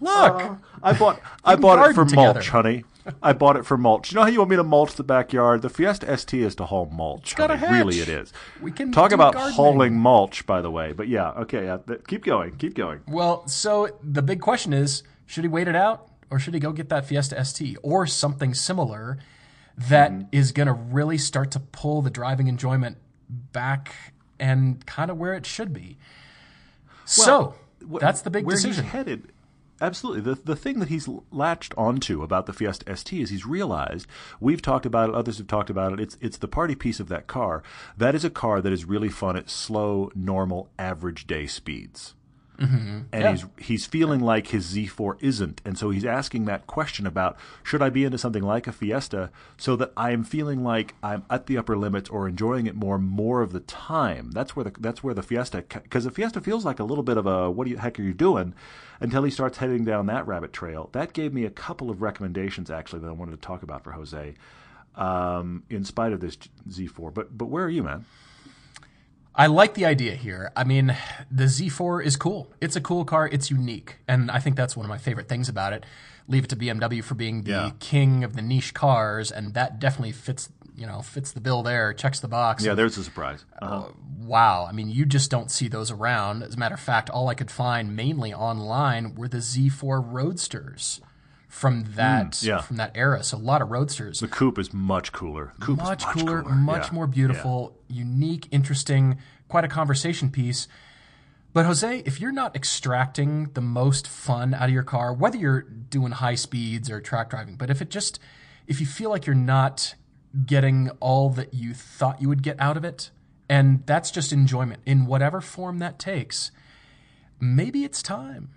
Look, I bought. I bought it for mulch, together. honey. I bought it for mulch. You know how you want me to mulch the backyard? The Fiesta ST is to haul mulch. got a honey. Really, it is. We can talk about gardening. hauling mulch, by the way. But yeah, okay. Yeah, th- keep going. Keep going. well, so the big question is: should he wait it out, or should he go get that Fiesta ST or something similar that Mm-hmm. is going to really start to pull the driving enjoyment back and kind of where it should be? so Wh- that's the big where decision. he's headed. Absolutely. The the thing that he's latched onto about the Fiesta ST is he's realized we've talked about it, others have talked about it. It's it's the party piece of that car. That is a car that is really fun at slow, normal, average day speeds. And Yeah. he's he's feeling like his Z4 isn't, and so he's asking that question about should I be into something like a Fiesta so that I'm feeling like I'm at the upper limit or enjoying it more more of the time. That's where the that's where the Fiesta because the Fiesta feels like a little bit of a what the heck are you doing until he starts heading down that rabbit trail. That gave me a couple of recommendations actually that I wanted to talk about for Jose. Um, in spite of this Z4, but but where are you, man? I like the idea here. I mean, the Z4 is cool. It's a cool car. It's unique. And I think that's one of my favorite things about it. Leave it to BMW for being the Yeah. king of the niche cars. And that definitely fits, you know, fits the bill there, checks the box. Yeah, there's a surprise. Uh-huh. Wow. I mean, you just don't see those around. As a matter of fact, all I could find mainly online were the Z4 Roadsters from that Mm, yeah. from that era. So a lot of Roadsters. The coupe is much cooler. Coupe much, much cooler, cooler, much Yeah. more beautiful, unique, interesting, quite a conversation piece. But Jose, if you're not extracting the most fun out of your car, whether you're doing high speeds or track driving, but if it just if you feel like you're not getting all that you thought you would get out of it, and that's just enjoyment in whatever form that takes, maybe it's time.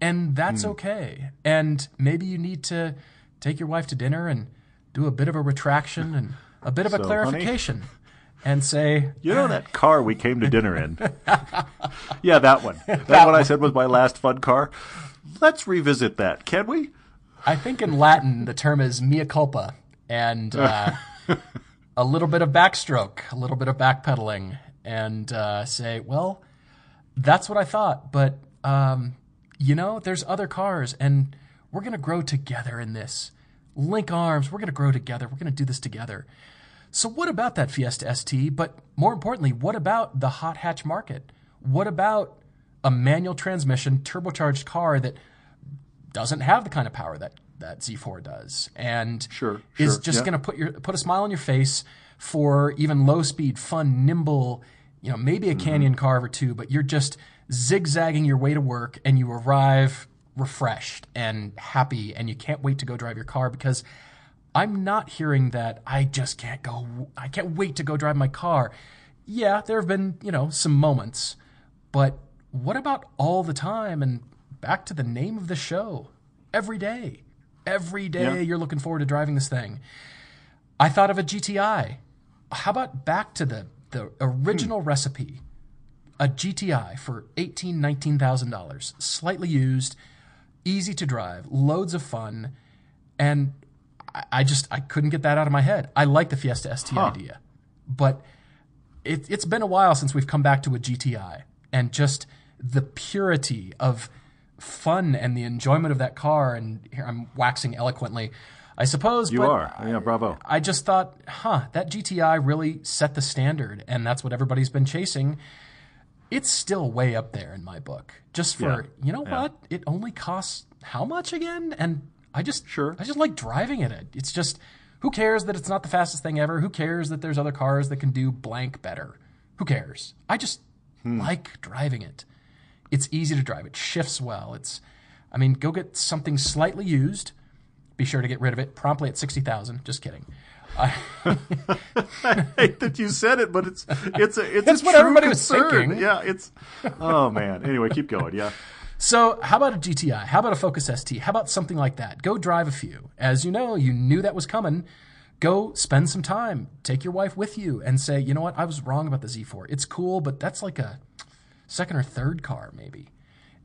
And that's Hmm. okay. And maybe you need to take your wife to dinner and do a bit of a retraction and a bit of a So, honey- clarification and say, You know that car we came to dinner in? yeah, that one. That, one I said was my last fun car. Let's revisit that, can we? I think in Latin the term is mea culpa, and uh, a little bit of backstroke, a little bit of backpedaling, and uh, say, well, that's what I thought, but um, you know, there's other cars, and we're gonna grow together in this. Link arms, we're gonna grow together. We're gonna do this together. So what about that Fiesta ST? But more importantly, what about the hot hatch market? What about a manual transmission turbocharged car that doesn't have the kind of power that that Z4 does, and Sure, is sure, just yeah. going to put your put a smile on your face for even low speed, fun, nimble, you know, maybe a Mm-hmm. canyon car or two, but you're just zigzagging your way to work, and you arrive refreshed and happy, and you can't wait to go drive your car because I'm not hearing that I just can't go. I can't wait to go drive my car. Yeah, there have been you know some moments, but what about all the time? And back to the name of the show, every day, every day Yeah. you're looking forward to driving this thing. I thought of a GTI. How about back to the the original recipe? A GTI for eighteen, nineteen thousand dollars, slightly used, easy to drive, loads of fun, and I, I just I couldn't get that out of my head. I like the Fiesta ST idea, but it, it's been a while since we've come back to a GTI, and just the purity of fun and the enjoyment of that car. And here I'm waxing eloquently, I suppose. You are. Yeah, bravo. I just thought, huh, that GTI really set the standard, and that's what everybody's been chasing. It's still way up there in my book. Just for Yeah. you know Yeah. what, it only costs how much again? And I just Sure. I just like driving in it. It's just who cares that it's not the fastest thing ever? Who cares that there's other cars that can do blank better? Who cares? I just Hmm. like driving it. It's easy to drive. It shifts well. It's I mean, go get something slightly used. Be sure to get rid of it promptly at sixty thousand. Just kidding. I hate that you said it, but it's it's a it's That's a what true everybody was thinking. Yeah, it's oh man. Anyway, keep going. Yeah, So, how about a GTI? How about a Focus ST? How about something like that? Go drive a few. As you know, you knew that was coming. Go spend some time. Take your wife with you and say, you know what? I was wrong about the Z4. It's cool, but that's like a second or third car, maybe.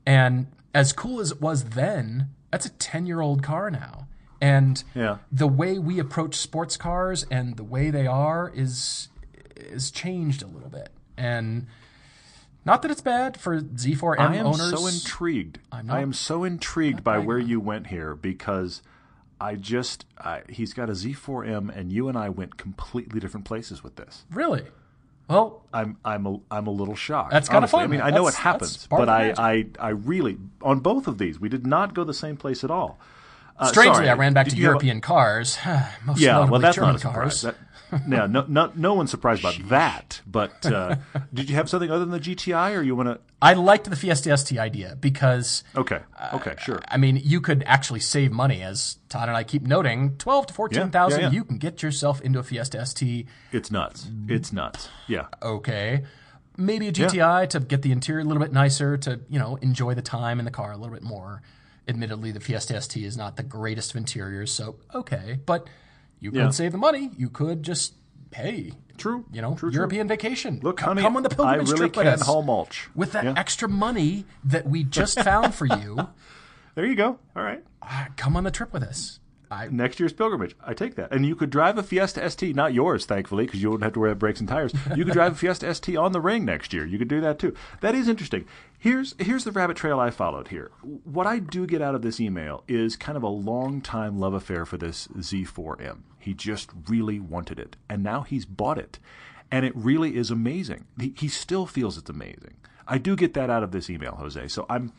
And as cool as it was then, that's a 10 year old car now. And Yeah. the way we approach sports cars and the way they are is is changed a little bit. And not that it's bad for Z4M I am owners. so intrigued. I'm not, I am so intrigued by where on you went here because I just I, he's got a Z4M, and you and I went completely different places with this. Really? Well, I'm I'm a, I'm a little shocked. That's kinda honestly. fun. I mean, I know it happens, but I. I I really on both of these we did not go the same place at all. Uh, strangely, sorry, I ran back to have a- European cars. Most Yeah, well, that's German not a surprise. cars. That, yeah, no, no, no one's surprised about that. But uh, did you have something other than the GTI, or you want to? I liked the Fiesta ST idea because, Okay, okay, sure. I mean, you could actually save money, as Todd and I keep noting. Twelve to fourteen thousand, yeah, yeah. you can get yourself into a Fiesta ST. It's nuts. It's nuts. Yeah. Okay, maybe a GTI to get the interior a little bit nicer, to you know enjoy the time in the car a little bit more. Admittedly, the Fiesta ST is not the greatest of interiors, so okay, but you could Yeah. save the money. You could just hey, True. you know, True, true. European vacation. Look, come, honey, come on the I pilgrimage really trip with can us. haul mulch. with that Yeah. extra money that we just found for you. There you go. All right. ah, come on the trip with us. I, Next year's pilgrimage. I take that. And you could drive a Fiesta ST, not yours, thankfully, because you wouldn't have to wear brakes and tires. You could drive a Fiesta ST on the ring next year. You could do that too. That is interesting. Here's here's the rabbit trail I followed here. What I do get out of this email is kind of a long time love affair for this Z4M. He just really wanted it, and now he's bought it, and it really is amazing. He, he still feels it's amazing. I do get that out of this email, Jose. So I'm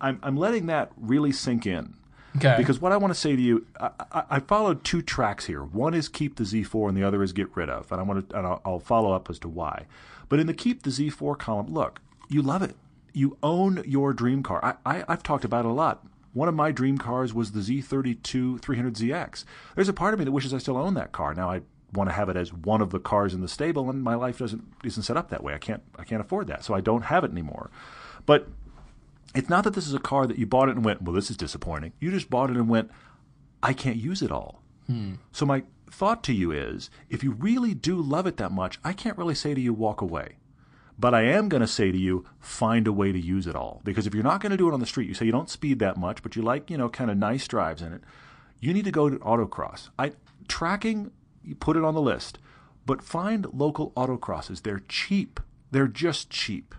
I'm, I'm letting that really sink in. Okay. Because what I want to say to you, I, I, I followed two tracks here. One is keep the Z4, and the other is get rid of. And I want to, and I'll, I'll follow up as to why. But in the keep the Z4 column, look, you love it. You own your dream car. I, I, I've talked about it a lot. One of my dream cars was the Z32 300ZX. There's a part of me that wishes I still own that car. Now I want to have it as one of the cars in the stable, and my life doesn't isn't set up that way. I can't I can't afford that, so I don't have it anymore. But it's not that this is a car that you bought it and went, well, this is disappointing. You just bought it and went, I can't use it all. Hmm. So my thought to you is, if you really do love it that much, I can't really say to you, walk away. But I am going to say to you, find a way to use it all. Because if you're not going to do it on the street, you say you don't speed that much, but you like, you know, kind of nice drives in it, you need to go to autocross. I tracking, you put it on the list, but find local autocrosses. They're cheap. They're just cheap.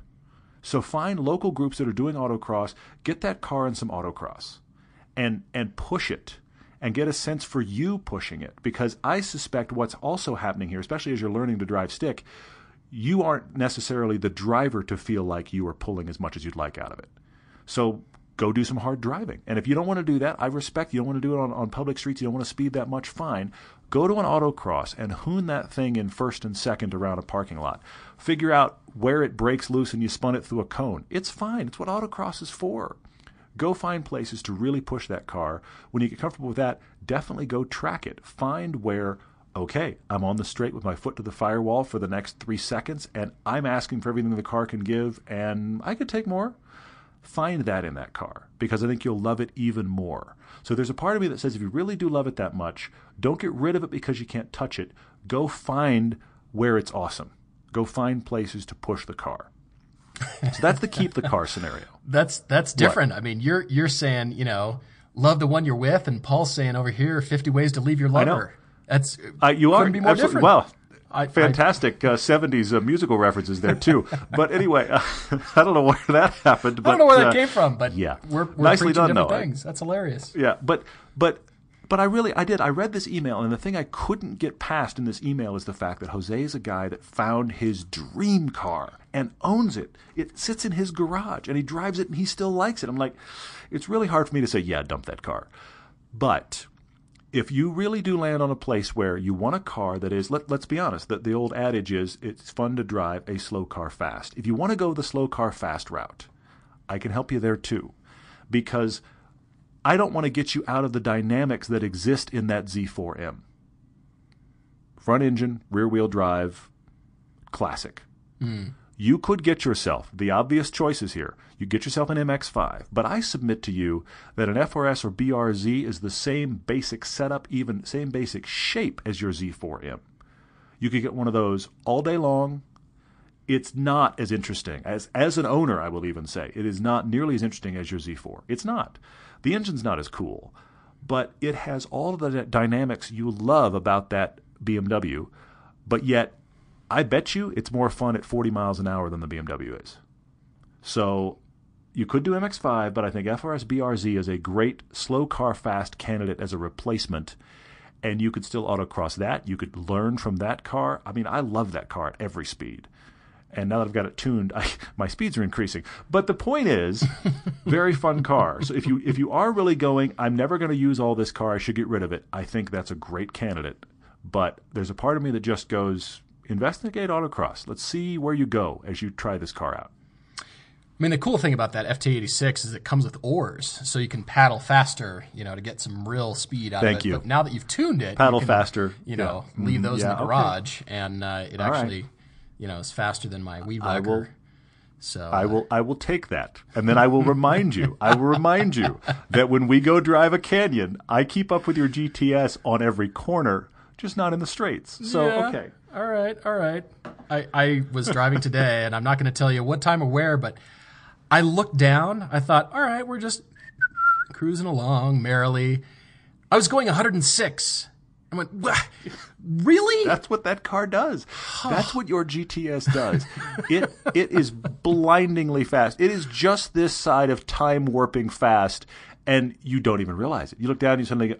So find local groups that are doing autocross, get that car in some autocross and and push it and get a sense for you pushing it because I suspect what's also happening here, especially as you're learning to drive stick, you aren't necessarily the driver to feel like you are pulling as much as you'd like out of it. So go do some hard driving. And if you don't want to do that, I respect you don't want to do it on, on public streets, you don't want to speed that much, fine. Go to an autocross and hoon that thing in first and second around a parking lot. Figure out where it breaks loose and you spun it through a cone. It's fine. It's what autocross is for. Go find places to really push that car. When you get comfortable with that, definitely go track it. Find where, okay, I'm on the straight with my foot to the firewall for the next three seconds, and I'm asking for everything the car can give, and I could take more. Find that in that car because I think you'll love it even more. So there's a part of me that says if you really do love it that much, don't get rid of it because you can't touch it. Go find where it's awesome. Go find places to push the car. So that's the keep the car scenario. That's that's different. I mean, you're you're saying you know love the one you're with, and Paul's saying over here fifty ways to leave your know. lover. That's Uh, you are be more absolutely different. wow. I- I- Fantastic uh, 70s uh, musical references there too. but anyway, uh, I don't know where that happened. But, I don't know where that uh, came from, but yeah. we're, we're Nicely done, different though. Things. That's hilarious. Yeah, but but but I really I did. I read this email, and the thing I couldn't get past in this email is the fact that Jose is a guy that found his dream car and owns it. It sits in his garage, and he drives it, and he still likes it. I'm like, it's really hard for me to say, yeah, dump that car. But if you really do land on a place where you want a car that is, let, let's be honest, that the old adage is it's fun to drive a slow car fast. If you want to go the slow car fast route, I can help you there too. Because I don't want to get you out of the dynamics that exist in that Z4M. Front engine, rear wheel drive, classic. Hmm. You could get yourself the obvious choices here. You get yourself an MX5, but I submit to you that an FRS or BRZ is the same basic setup, even same basic shape as your Z4M. You could get one of those all day long. It's not as interesting as as an owner. I will even say it is not nearly as interesting as your Z4. It's not. The engine's not as cool, but it has all of the dynamics you love about that BMW. But yet, I bet you it's more fun at 40 miles an hour than the BMW is. So you could do MX5, but I think FRS BRZ is a great slow car fast candidate as a replacement. And you could still autocross that. You could learn from that car. I mean, I love that car at every speed. And now that I've got it tuned, I, my speeds are increasing. But the point is, very fun car. So if you if you are really going, I'm never going to use all this car. I should get rid of it. I think that's a great candidate. But there's a part of me that just goes, investigate autocross. Let's see where you go as you try this car out. I mean, the cool thing about that FT86 is it comes with oars, so you can paddle faster, you know, to get some real speed out Thank of it. you. But now that you've tuned it, Paddle you can, faster. You know, Yeah. leave Mhm. those Yeah, in the okay. garage, and uh, it All right. actually you know, is faster than my Weed I will- So I will I will take that. And then I will remind you. I will remind you that when we go drive a canyon, I keep up with your GTS on every corner, just not in the straights. So Yeah. okay. All right, all right. I, I was driving today, and I'm not going to tell you what time or where, but I looked down. I thought, all right, we're just cruising along merrily. I was going 106. I went, really? That's what that car does. That's what your GTS does. It it is blindingly fast. It is just this side of time warping fast, and you don't even realize it. You look down and you suddenly go,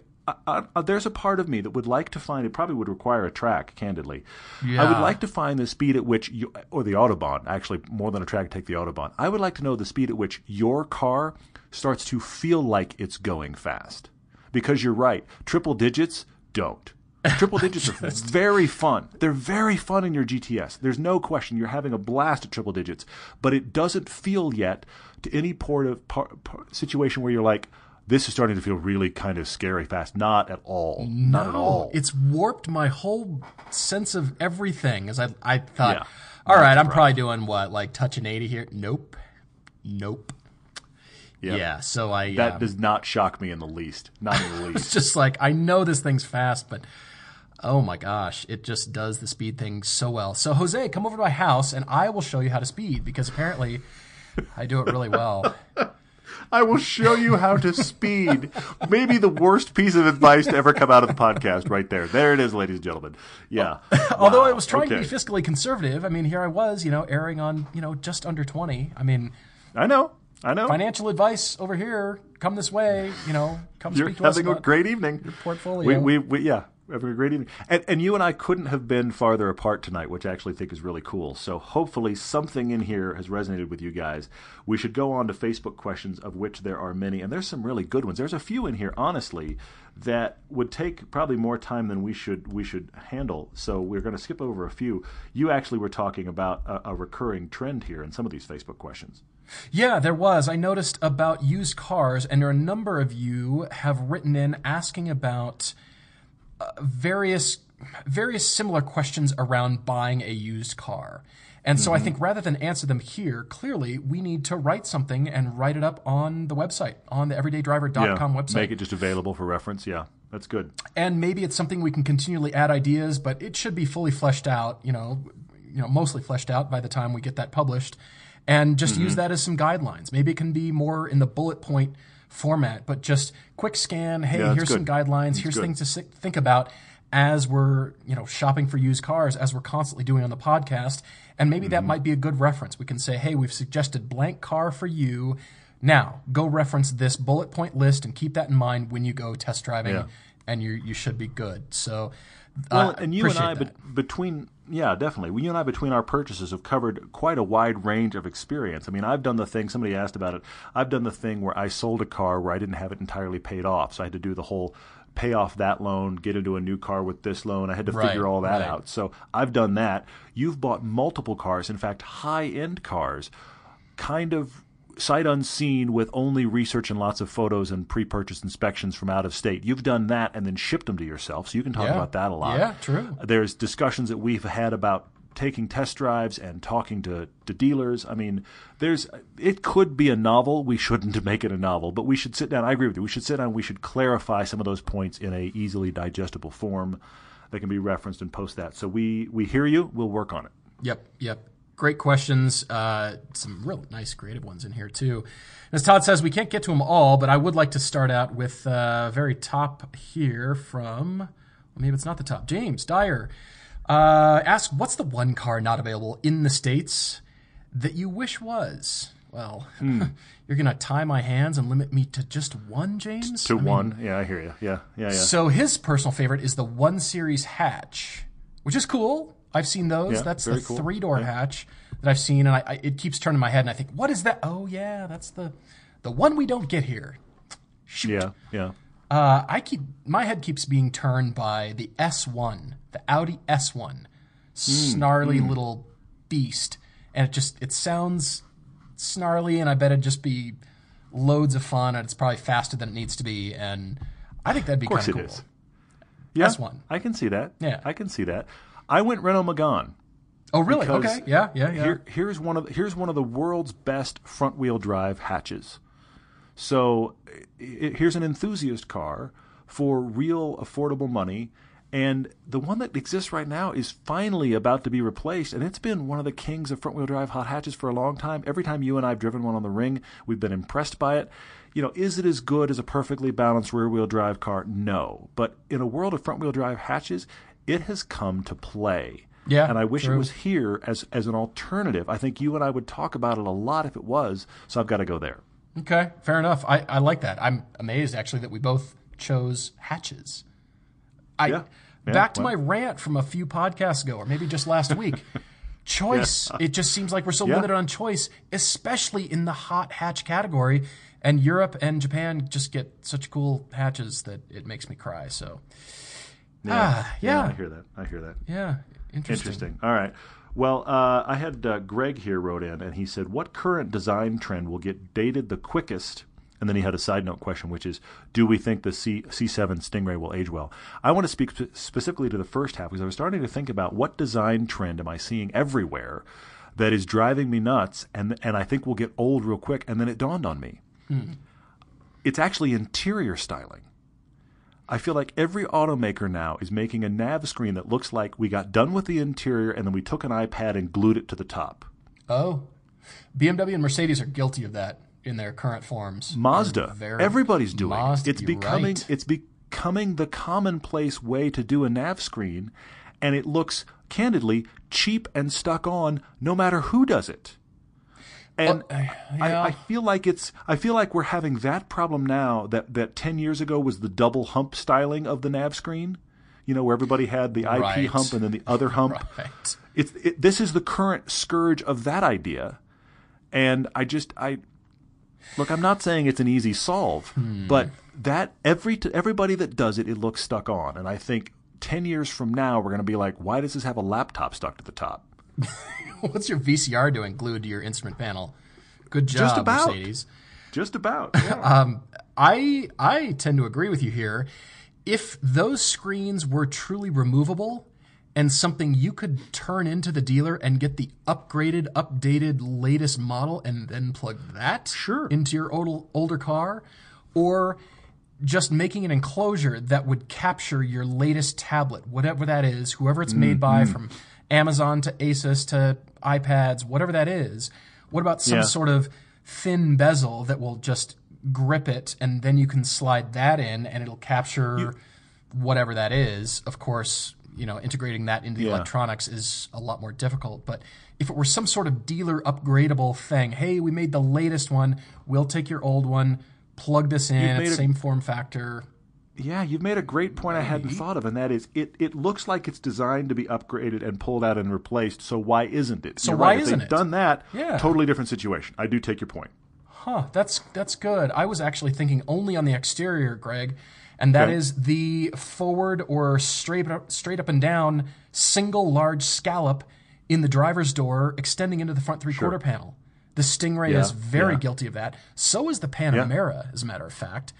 uh, uh, there's a part of me that would like to find it probably would require a track candidly. Yeah. i would like to find the speed at which you or the autobahn actually more than a track take the autobahn. I would like to know the speed at which your car starts to feel like it's going fast. Because you're right triple digits don't. Triple digits are very fun. They're very fun in your gts there's no question you're having a blast at triple digits. But it doesn't feel yet to any port of par, par, situation where you're like this is starting to feel really kind of scary fast not at all not at all It's warped my whole sense of everything. As I, I thought, Yeah. all right, I'm probably doing what, like touching 80 here? Nope, nope. Yep. Yeah. So I that um, does not shock me in the least not in the least it's just like I know this thing's fast, but oh my gosh, it just does the speed thing so well. So Jose, come over to my house and I will show you how to speed because apparently I do it really well. I will show you how to speed. Maybe the worst piece of advice to ever come out of the podcast, right there. There it is, ladies and gentlemen. Yeah. Although Wow. I was trying to be fiscally conservative, I mean, here I was, you know, erring on, you know, just under 20. I mean, I know. I know. financial advice over here, come this way, you know, come You're speak to us having a great evening. Your portfolio. We, we, we, yeah, having a great evening. And, and you and I couldn't have been farther apart tonight, which I actually think is really cool. So hopefully something in here has resonated with you guys. We should go on to Facebook questions, of which there are many, and there's some really good ones. There's a few in here, honestly, that would take probably more time than we should we should handle. So we're going to skip over a few. You actually were talking about a, a recurring trend here in some of these Facebook questions. Yeah, there was. I noticed about used cars, and there are a number of you have written in asking about uh, various various similar questions around buying a used car. And so I Mm-hmm. think rather than answer them here, clearly we need to write something and write it up on the website, on the everydaydriver.com website. Make it just available for reference. Yeah, that's good. and maybe it's something we can continually add ideas, but it should be fully fleshed out, you know, you know, mostly fleshed out by the time we get that published, and just Mm-hmm. use that as some guidelines. Maybe it can be more in the bullet point format, but just quick scan. Hey, Yeah, here's some good. guidelines. here's good. things to think about as we're you know shopping for used cars, as we're constantly doing on the podcast, and maybe Mm-hmm. that might be a good reference. We can say, hey, we've suggested blank car for you. Now go reference this bullet point list and keep that in mind when you go test driving Yeah. and you you should be good. So, Well, uh, and you and I, bet between yeah, definitely. Well, you and I, between our purchases, have covered quite a wide range of experience. I mean, I've done the thing. Somebody asked about it. I've done the thing where I sold a car where I didn't have it entirely paid off, so I had to do the whole pay off that loan, get into a new car with this loan. I had to Right, figure all that right. out. So I've done that. You've bought multiple cars, in fact, high end cars, kind of sight unseen with only research and lots of photos and pre-purchase inspections from out of state. You've done that and then shipped them to yourself, so you can talk Yeah. about that a lot. Yeah, true. There's discussions that we've had about taking test drives and talking to, to dealers. I mean, there's it could be a novel. We shouldn't make it a novel, but we should sit down. I agree with you. We should sit down. We should clarify some of those points in a easily digestible form that can be referenced and post that. So we we hear you. We'll work on it. Yep, yep. Great questions. Uh, some real nice creative ones in here too. As Todd says, we can't get to them all, but I would like to start out with uh, very top here from. Well, maybe it's not the top. James Dyer uh, asks, "What's the one car not available in the states that you wish was?" Well, Hmm. you're gonna tie my hands and limit me to just one, James. To I mean, one, yeah, I hear you. Yeah, yeah, yeah. So his personal favorite is the one series hatch, which is cool. I've seen those. Yeah, that's the cool. three door hatch that I've seen, and I, I, it keeps turning my head, and I think, what is that? Oh yeah, that's the the one we don't get here. Shoot. yeah, yeah. Uh, I keep my head keeps being turned by the S1, the Audi S1, snarly little beast, and it just it sounds snarly, and I bet it'd just be loads of fun, and it's probably faster than it needs to be, and I think that'd be Of course kind it of cool. is. Yeah, S1. I can see that. Yeah. I can see that. I went Renault Megane. Oh, really? Okay. Yeah, yeah, yeah. Here, here's one of the, here's one of the world's best front wheel drive hatches. So i- here's an enthusiast car for real affordable money. And the one that exists right now is finally about to be replaced. And it's been one of the kings of front wheel drive hot hatches for a long time. Every time you and I have driven one on the ring, we've been impressed by it. You know, is it as good as a perfectly balanced rear wheel drive car? No. But in a world of front wheel drive hatches, it has come to play. Yeah, And I wish true. it was here as, as an alternative. I think you and I would talk about it a lot if it was. So I've got to go there. Okay, fair enough. I, I like that. I'm amazed actually that we both chose hatches. I Yeah. Yeah, back to well. my rant from a few podcasts ago, or maybe just last week. choice. It just seems like we're so Yeah. limited on choice, especially in the hot hatch category. And Europe and Japan just get such cool hatches that it makes me cry. So, ah, yeah, I hear that. I hear that. yeah, interesting. Interesting. All right. Well, uh, I had uh, Greg here wrote in, and he said, "What current design trend will get dated the quickest?" And then he had a side note question, which is, "Do we think the C C7 Stingray will age well?" I want to speak spe- specifically to the first half because I was starting to think about what design trend am I seeing everywhere that is driving me nuts, and and I think will get old real quick. And then it dawned on me, it's actually interior styling. I feel like every automaker now is making a nav screen that looks like we got done with the interior and then we took an iPad and glued it to the top. Oh, BMW and Mercedes are guilty of that in their current forms. Mazda, everybody's doing Mazda, it. It's becoming right. it's becoming the commonplace way to do a nav screen, and it looks candidly cheap and stuck on no matter who does it. And I, yeah. I feel like it's I feel like we're having that problem now that that ten years ago was the double hump styling of the nav screen. You know, where everybody had the IP Right. hump and then the other hump. Right. It's it, this is the current scourge of that idea, and I just I look. I'm not saying it's an easy solve, hmm. but that every everybody that does it, it looks stuck on, and I think ten years from now we're going to be like, why does this have a laptop stuck to the top? What's your VCR doing glued to your instrument panel? Good job, Just about. Mercedes. Just about. Yeah. I I tend to agree with you here. If those screens were truly removable and something you could turn into the dealer and get the upgraded, updated, latest model and then plug that Sure. into your old, older car, or just making an enclosure that would capture your latest tablet, whatever that is, whoever it's made by, Mm-hmm. from Amazon to Asus to iPads, whatever that is. What about some Yeah. sort of thin bezel that will just grip it, and then you can slide that in, and it'll capture whatever that is. Of course, you know, integrating that into the Yeah. electronics is a lot more difficult. But if it were some sort of dealer upgradable thing, hey, we made the latest one, we'll take your old one, plug this in, it's a- same form factor. Yeah, you've made a great point I hadn't thought of, and that is it, it looks like it's designed to be upgraded and pulled out and replaced, so why isn't it? So You're why right. Isn't they've it? done that, Yeah. totally different situation. I do take your point. Huh, that's that's good. I was actually thinking only on the exterior, Greg, and that Okay. is the forward or straight up, straight up and down single large scallop in the driver's door extending into the front three quarter panel. The Stingray Yeah, is very yeah. guilty of that. So is the Panamera, as a matter of fact.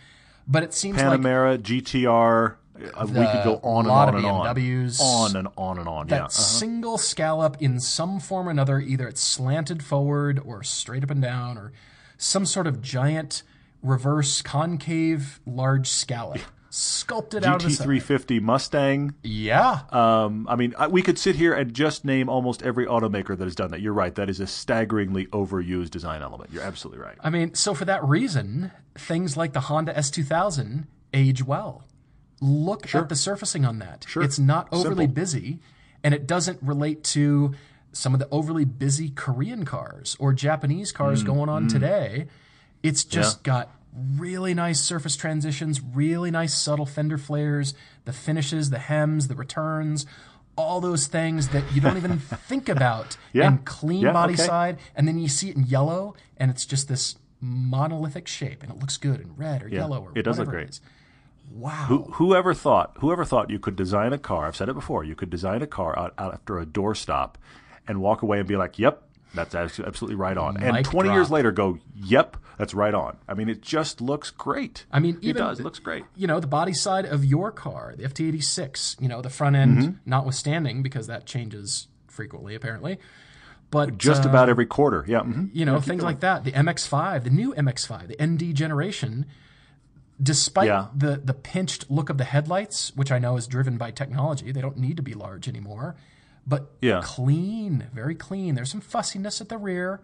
But it seems like Panamera, GTR, uh, we could go on and on and on. BMWs. On and on and on. that yeah. uh-huh. single scallop in some form or another, either it's slanted forward or straight up and down or some sort of giant reverse concave large scallop sculpted out of the GT 350 Mustang. Yeah. Um, I mean, I, we could sit here and just name almost every automaker that has done that. You're right. That is a staggeringly overused design element. You're absolutely right. I mean, so for that reason, things like the Honda S2000 age well. Look at the surfacing on that. Sure. It's not overly Simple. busy, and it doesn't relate to some of the overly busy Korean cars or Japanese Mm, cars going on today. It's just got really nice surface transitions, really nice subtle fender flares, the finishes, the hems, the returns, all those things that you don't even think about. Yeah. And clean Yeah, body okay. side, and then you see it in yellow, and it's just this monolithic shape, and it looks good in red or yellow or it does look great. is. Wow. Who, whoever thought, whoever thought you could design a car? I've said it before. You could design a car out, out after a doorstop, and walk away and be like, "Yep, that's absolutely right on." and Mic 20 years later, go, "Yep, that's right on." I mean, it just looks great. I mean, it even does. It looks great. You know, the body side of your car, the FT86, you know, the front end Mm-hmm. notwithstanding, because that changes frequently, apparently. But Just uh, about every quarter. Yeah. mhm. you know, things like that. The MX5, the new MX5, the ND generation, despite Yeah. the the pinched look of the headlights, which I know is driven by technology, they don't need to be large anymore. But Yeah. clean, very clean. There's some fussiness at the rear,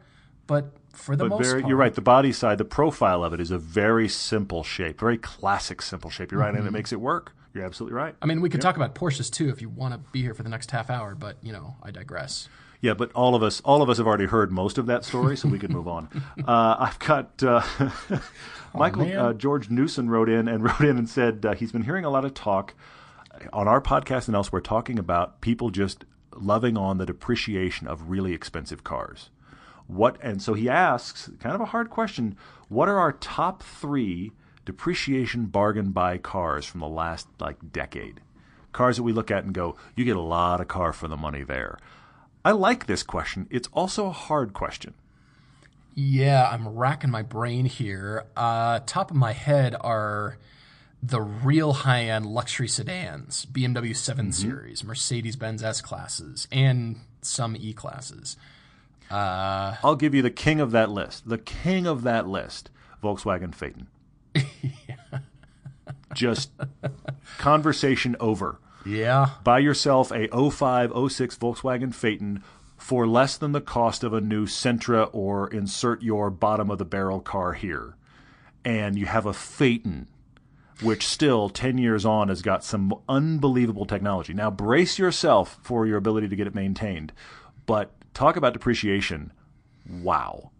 but for the But most very, part, you're right. The body side, the profile of it is a very simple shape, very classic simple shape. You're right, and it makes it work. You're absolutely right. Mm-hmm. I mean, we could talk about Porsches too if you want to be here for the next half hour, but you know, I digress. Yeah, but all of us, all of us have already heard most of that story, so we can move on. Uh, I've got uh, Michael man. uh, George Newson wrote in and wrote in and said uh, he's been hearing a lot of talk on our podcast and elsewhere talking about people just loving on the depreciation of really expensive cars. What and so he asks, kind of a hard question: What are our top three depreciation bargain buy cars from the last like decade? Cars that we look at and go, you get a lot of car for the money there. I like this question. It's also a hard question. Yeah, I'm racking my brain here. Uh, top of my head are the real high end luxury sedans, BMW 7 mm-hmm. Series, Mercedes Benz S classes, and some E classes. Uh, I'll give you the king of that list. The king of that list, Volkswagen Phaeton. Just conversation over. Yeah. Buy yourself a 05, 06 Volkswagen Phaeton for less than the cost of a new Sentra or insert your bottom of the barrel car here. And you have a Phaeton, which still 10 years on has got some unbelievable technology. Now, brace yourself for your ability to get it maintained. But talk about depreciation. Wow.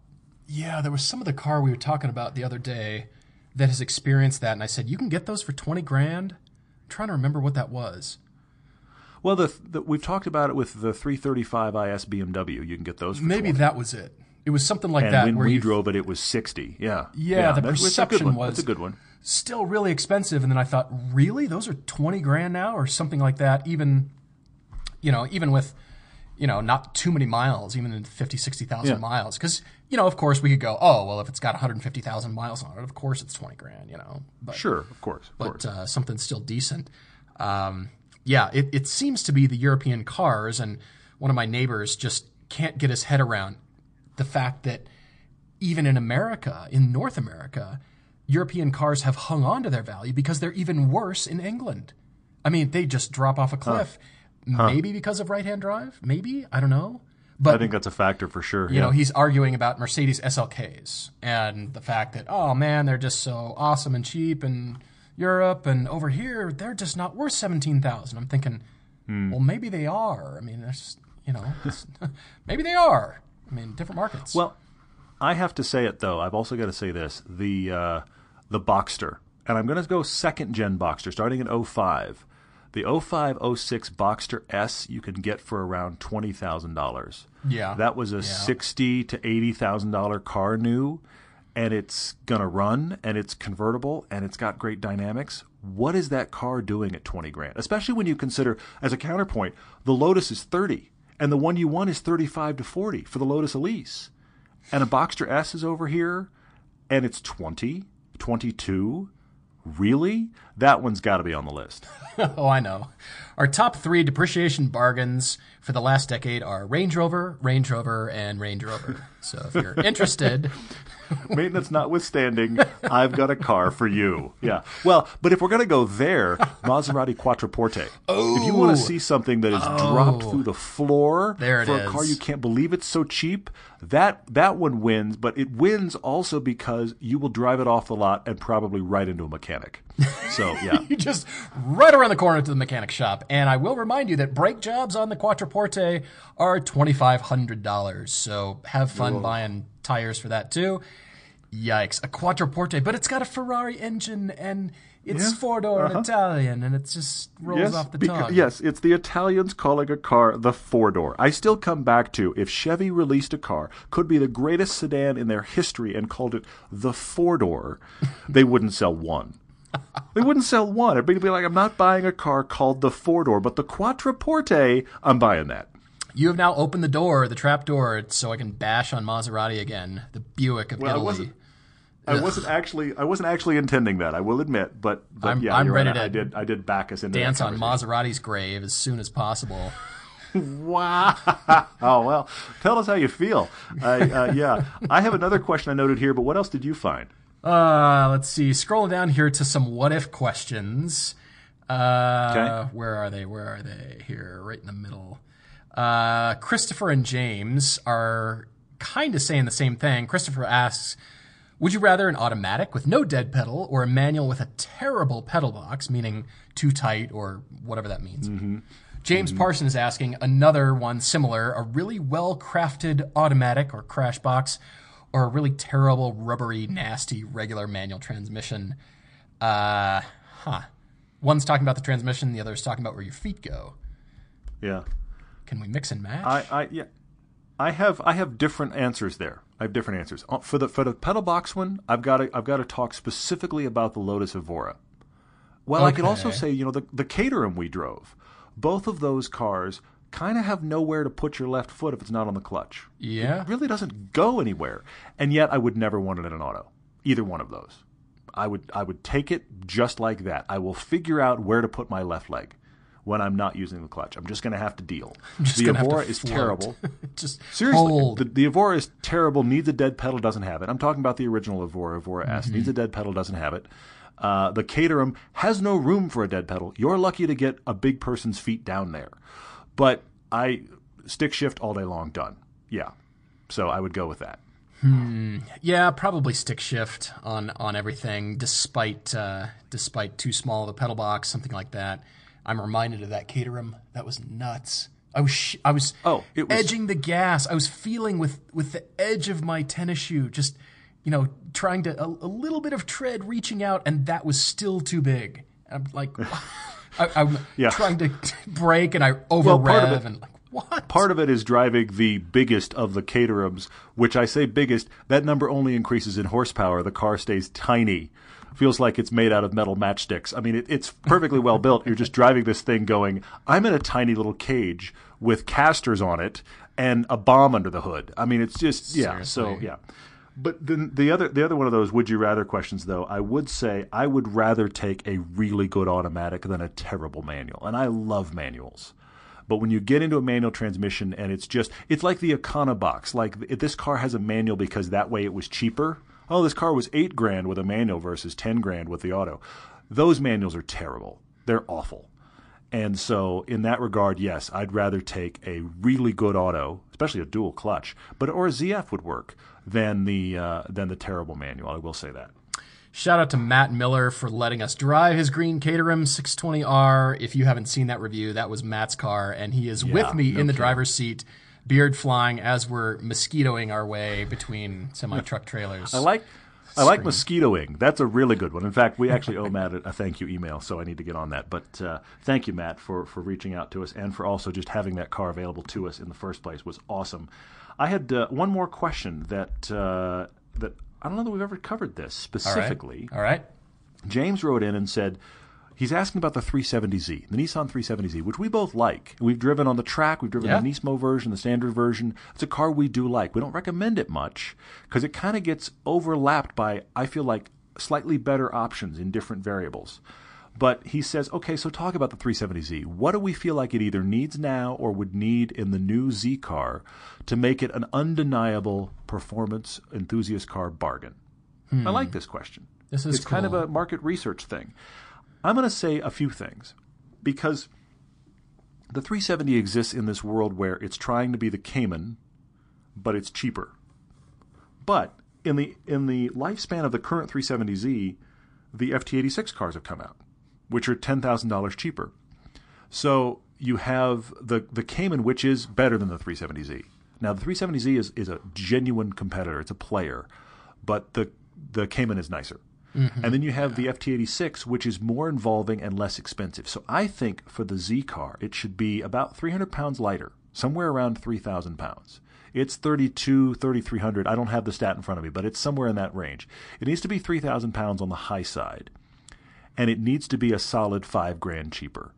Yeah, there was some of the car we were talking about the other day that has experienced that, and I said, You can get those for 20 grand? I'm trying to remember what that was. Well, the, the, we've talked about it with the 335 IS BMW. You can get those for Maybe 20. that was it. It was something like And that. when where we drove it, it was 60. Yeah. Yeah, the a good perception was- That's a good one. Still really expensive and then i thought really those are 20 grand now or something like that even you know even with you know not too many miles even in 50 60000 Yeah. miles because you know of course we could go oh well if it's got 150000 miles on it of course it's 20 grand you know but Sure, of course. Of course. but uh, something still decent. Um, yeah, it, it seems to be the European cars, and one of my neighbors just can't get his head around the fact that even in America, in North America, European cars have hung on to their value because they're even worse in England. I mean, they just drop off a cliff. Maybe because of right-hand drive. Maybe I don't know. But I think that's a factor for sure. you know, he's arguing about Mercedes SLKs and the fact that, oh man, they're just so awesome and cheap in Europe and over here, they're just not worth 17,000. I'm thinking, Hmm. well, maybe they are. I mean, there's, you know, maybe they are. I mean, different markets. Well, I have to say it though. I've also got to say this: the uh, the Boxster, and I'm going to go second gen Boxster, starting in 05. The 05 06 Boxster S you can get for around twenty thousand dollars. Yeah. that was a sixty to eighty thousand dollar car new, and it's going to run, and it's convertible, and it's got great dynamics. What is that car doing at twenty grand? Especially when you consider, as a counterpoint, the Lotus is thirty, and the one you want is thirty-five to forty for the Lotus Elise and a Boxster S is over here, and it's 20, 22. Really? That one's got to be on the list. oh, I know. Our top three depreciation bargains for the last decade are Range Rover, Range Rover, and Range Rover. So if you're interested, Maintenance notwithstanding, I've got a car for you. Yeah. Well, but if we're going to go there, Maserati Quattroporte. Oh, if you want to see oh. something that is oh. dropped through the floor Oh. There for a car you can't believe it's so cheap, that that one wins, but it wins also because you will drive it off the lot and probably right into a mechanic. So, yeah. you just right around the corner to the mechanic shop. And I will remind you that brake jobs on the Quattroporte are $2,500. So have fun buying tires for that too. Yikes. A Quattroporte, but it's got a Ferrari engine and it's Yeah, four door uh-huh. Italian and it just rolls Yes, off the beca- tongue. yes, it's the Italians calling a car the four door. I still come back to if Chevy released a car, could be the greatest sedan in their history, and called it the four door, they wouldn't sell one. They wouldn't sell one. Everybody would be like, I'm not buying a car called the four door, but the Quattroporte, I'm buying that. You have now opened the door, the trap door, so I can bash on Maserati again, the Buick of Well, I Italy. wasn't- I wasn't actually I wasn't actually intending that. I will admit, but, but I'm- yeah, I'm ready right. To I did I did back us into Dance on. Maserati's grave as soon as possible. wow. Oh well, tell us how you feel. Uh, yeah, I have another question I noted here, but what else did you find? Uh, let's see. Scrolling down here to some what if questions. Uh, okay. Where are they? Where are they? Here, right in the middle. Uh, Christopher and James are kind of saying the same thing. Christopher asks, would you rather an automatic with no dead pedal or a manual with a terrible pedal box, meaning too tight or whatever that means? Mm-hmm. James mm-hmm. Parson is asking another one similar, a really well crafted automatic or crash box or a really terrible, rubbery, nasty regular manual transmission. Uh, huh. One's talking about the transmission, the other's talking about where your feet go. Yeah. Can we mix and match? I, I yeah. I have I have different answers there. I have different answers uh, for the for the pedal box one. I've got to I've got to talk specifically about the Lotus Evora. Well, okay. I could also say you know the the Caterham we drove. Both of those cars kind of have nowhere to put your left foot if it's not on the clutch. Yeah, it really doesn't go anywhere. And yet, I would never want it in an auto. Either one of those. I would I would take it just like that. I will figure out where to put my left leg when I'm not using the clutch. I'm just going to have to deal. The Evora is terrible. just seriously, hold. the, the Evora is terrible. Needs a dead pedal, doesn't have it. I'm talking about the original Evora, Evora S. Mm-hmm. Needs a dead pedal, doesn't have it. Uh, the Caterham has no room for a dead pedal. You're lucky to get a big person's feet down there. But I stick shift all day long, done. Yeah. So I would go with that. Hmm. Yeah, probably stick shift on on everything, despite uh, despite too small of a pedal box, something like that. I'm reminded of that Caterham. That was nuts. I was sh- I was oh, it was... edging the gas. I was feeling with with the edge of my tennis shoe, just you know, trying to a, a little bit of tread, reaching out, and that was still too big. And I'm like, I, am yeah. trying to brake, and I over well, and like, what? Part of it is driving the biggest of the Caterhams, which I say biggest. That number only increases in horsepower. The car stays tiny feels like it's made out of metal matchsticks. I mean, it, it's perfectly well built. You're just driving this thing going, I'm in a tiny little cage with casters on it and a bomb under the hood. I mean, it's just, yeah. Seriously. So, yeah. But then the other the other one of those would you rather questions though, I would say I would rather take a really good automatic than a terrible manual. And I love manuals. But when you get into a manual transmission and it's just it's like the Econobox. Like this car has a manual because that way it was cheaper oh, this car was eight grand with a manual versus 10 grand with the auto. Those manuals are terrible. They're awful. And so, in that regard, yes, I'd rather take a really good auto, especially a dual clutch, but or a ZF would work than the uh, than the terrible manual. I will say that. Shout out to Matt Miller for letting us drive his green Caterham 620R. If you haven't seen that review, that was Matt's car, and he is yeah, with me no in the kidding. driver's seat beard flying as we're mosquitoing our way between semi truck trailers. I like. I like mosquitoing. That's a really good one. In fact, we actually owe Matt a thank you email, so I need to get on that. But uh, thank you, Matt, for, for reaching out to us and for also just having that car available to us in the first place was awesome. I had uh, one more question that uh, that I don't know that we've ever covered this specifically. All right. All right. James wrote in and said, He's asking about the 370Z, the Nissan 370Z, which we both like. We've driven on the track, we've driven yeah. the Nismo version, the standard version. It's a car we do like. We don't recommend it much because it kind of gets overlapped by, I feel like, slightly better options in different variables. But he says, okay, so talk about the 370Z. What do we feel like it either needs now or would need in the new Z car to make it an undeniable performance enthusiast car bargain? Hmm. I like this question. This is it's cool. kind of a market research thing. I'm going to say a few things because the 370 exists in this world where it's trying to be the Cayman, but it's cheaper. But in the in the lifespan of the current 370Z, the FT86 cars have come out, which are ten thousand dollars cheaper. So you have the the Cayman, which is better than the 370Z. Now the 370Z is is a genuine competitor; it's a player, but the the Cayman is nicer. Mm-hmm. And then you have the FT86, which is more involving and less expensive. So I think for the Z car, it should be about 300 pounds lighter, somewhere around 3,000 pounds. It's 32, 3,300. I don't have the stat in front of me, but it's somewhere in that range. It needs to be 3,000 pounds on the high side. And it needs to be a solid five grand cheaper.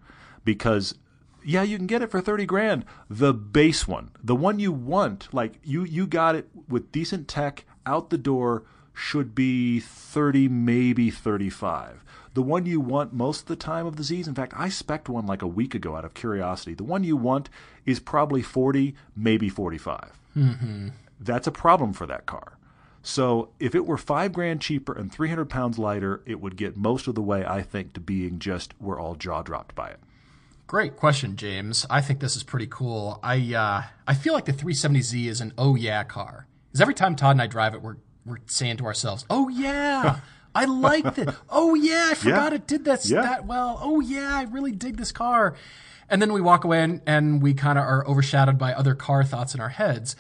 Because yeah, you can get it for 30 grand. The base one, the one you want, like you you got it with decent tech out the door should be 30, maybe 35. The one you want most of the time of the Z's. In fact, I spec one like a week ago out of curiosity. The one you want is probably 40, maybe 45. Mm-hmm. That's a problem for that car. So if it were five grand cheaper and 300 pounds lighter, it would get most of the way, I think, to being just we're all jaw dropped by it. Great question, James. I think this is pretty cool. I uh, I feel like the 370Z is an oh yeah car. Because every time Todd and I drive it, we're we're saying to ourselves, oh yeah. I liked it. Oh yeah, I forgot Yeah. it did that Yeah. that well. Oh yeah, I really dig this car. And then we walk away and, and we kind of are overshadowed by other car thoughts in our heads.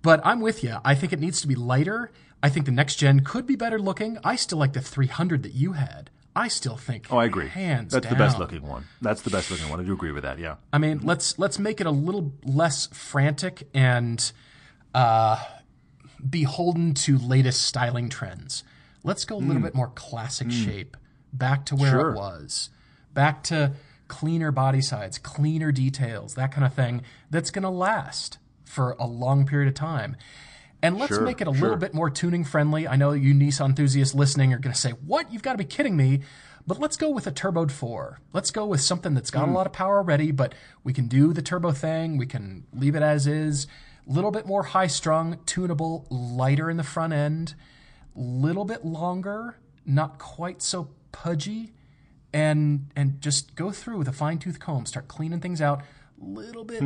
But I'm with you. I think it needs to be lighter. I think the next gen could be better looking. I still like the 300 that you had. I still think. Oh, I agree. Hands That's the best looking one. That's the best looking one. I do agree with that. Yeah. I mean, let's let's make it a little less frantic and uh, beholden to latest styling trends. Let's go a little hmm. bit more classic hmm. shape, back to where Sure. it was, back to cleaner body sides, cleaner details, that kind of thing. That's going to last for a long period of time. And let's Sure, make it a sure. little bit more tuning friendly. I know you Nissan enthusiasts listening are going to say, "What? You've got to be kidding me!" But let's go with a turboed four. Let's go with something that's got a hmm. lot of power already, but we can do the turbo thing. We can leave it as is. Little bit more high strung, tunable, lighter in the front end, little bit longer, not quite so pudgy, and and just go through with a fine tooth comb, start cleaning things out. Little bit,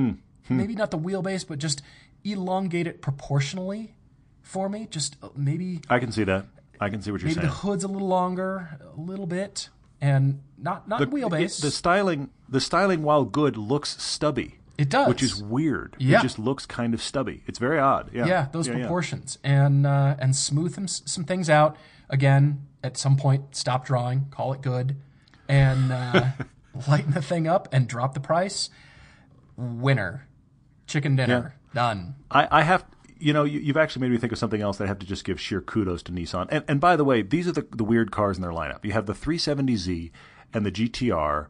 maybe not the wheelbase, but just elongate it proportionally for me. Just uh, maybe I can see that. I can see what you're maybe saying. the hood's a little longer, a little bit, and not not wheelbase. It- the styling, the styling, while good, looks stubby. It does. which is weird. Yeah. It just looks kind of stubby. It's very odd. Yeah, yeah, those yeah. proportions, and uh, and smooth them, some things out. Again, at some point, stop drawing, call it good, and uh, lighten the thing up and drop the price. Winner, chicken dinner, done. I, I have, you know, you, you've actually made me think of something else that I have to just give sheer kudos to Nissan. And, and by the way, these are the, the weird cars in their lineup. You have the 370Z and the GTR.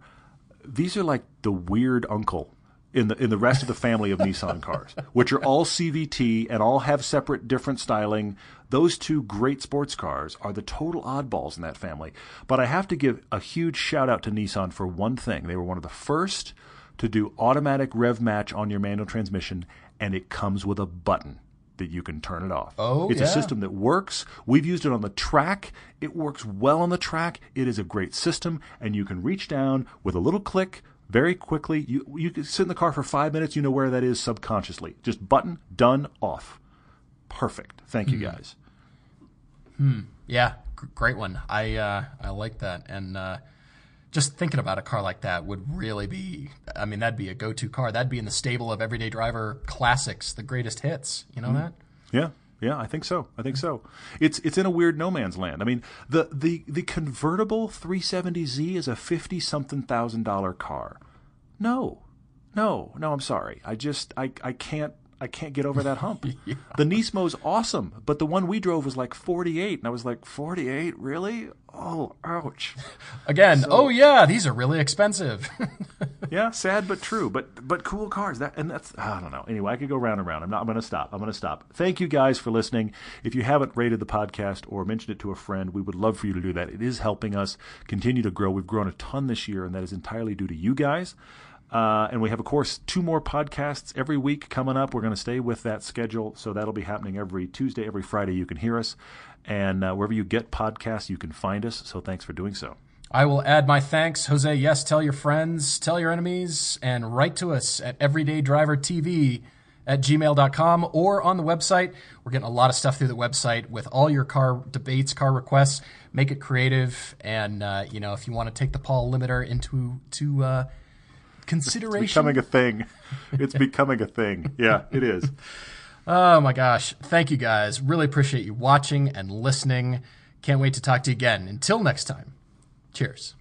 These are like the weird uncle in the in the rest of the family of Nissan cars, which are all CVT and all have separate different styling. Those two great sports cars are the total oddballs in that family. But I have to give a huge shout out to Nissan for one thing. They were one of the first to do automatic rev match on your manual transmission, and it comes with a button that you can turn it off. Oh, it's yeah. a system that works. We've used it on the track. It works well on the track. It is a great system, and you can reach down with a little click very quickly. You you can sit in the car for five minutes. You know where that is subconsciously. Just button done off. Perfect. Thank you guys. Hmm. Yeah, g- great one. I uh, I like that, and uh, just thinking about a car like that would really be. I mean, that'd be a go-to car. That'd be in the stable of everyday driver classics, the greatest hits. You know that? Yeah, yeah, I think so. I think so. It's it's in a weird no man's land. I mean, the the the convertible 370Z is a fifty something thousand dollar car. No, no, no. I'm sorry. I just I I can't. I can't get over that hump. The Nismo's awesome, but the one we drove was like 48, and I was like, 48, really? Oh, ouch. Again, oh yeah, these are really expensive. yeah, sad but true, but but cool cars. That and that's I don't know. Anyway, I could go round and round. I'm not. I'm going to stop. I'm going to stop. Thank you guys for listening. If you haven't rated the podcast or mentioned it to a friend, we would love for you to do that. It is helping us continue to grow. We've grown a ton this year, and that is entirely due to you guys. Uh, and we have, of course, two more podcasts every week coming up. We're going to stay with that schedule, so that'll be happening every Tuesday, every Friday. You can hear us, and uh, wherever you get podcasts, you can find us. So thanks for doing so. I will add my thanks, Jose. Yes, tell your friends, tell your enemies, and write to us at everydaydrivertv at gmail.com or on the website. We're getting a lot of stuff through the website with all your car debates, car requests. Make it creative, and uh, you know if you want to take the Paul limiter into to consideration. becoming a thing. It's becoming a thing. Yeah, it is. Oh my gosh. Thank you guys. Really appreciate you watching and listening. Can't wait to talk to you again. Until next time, cheers.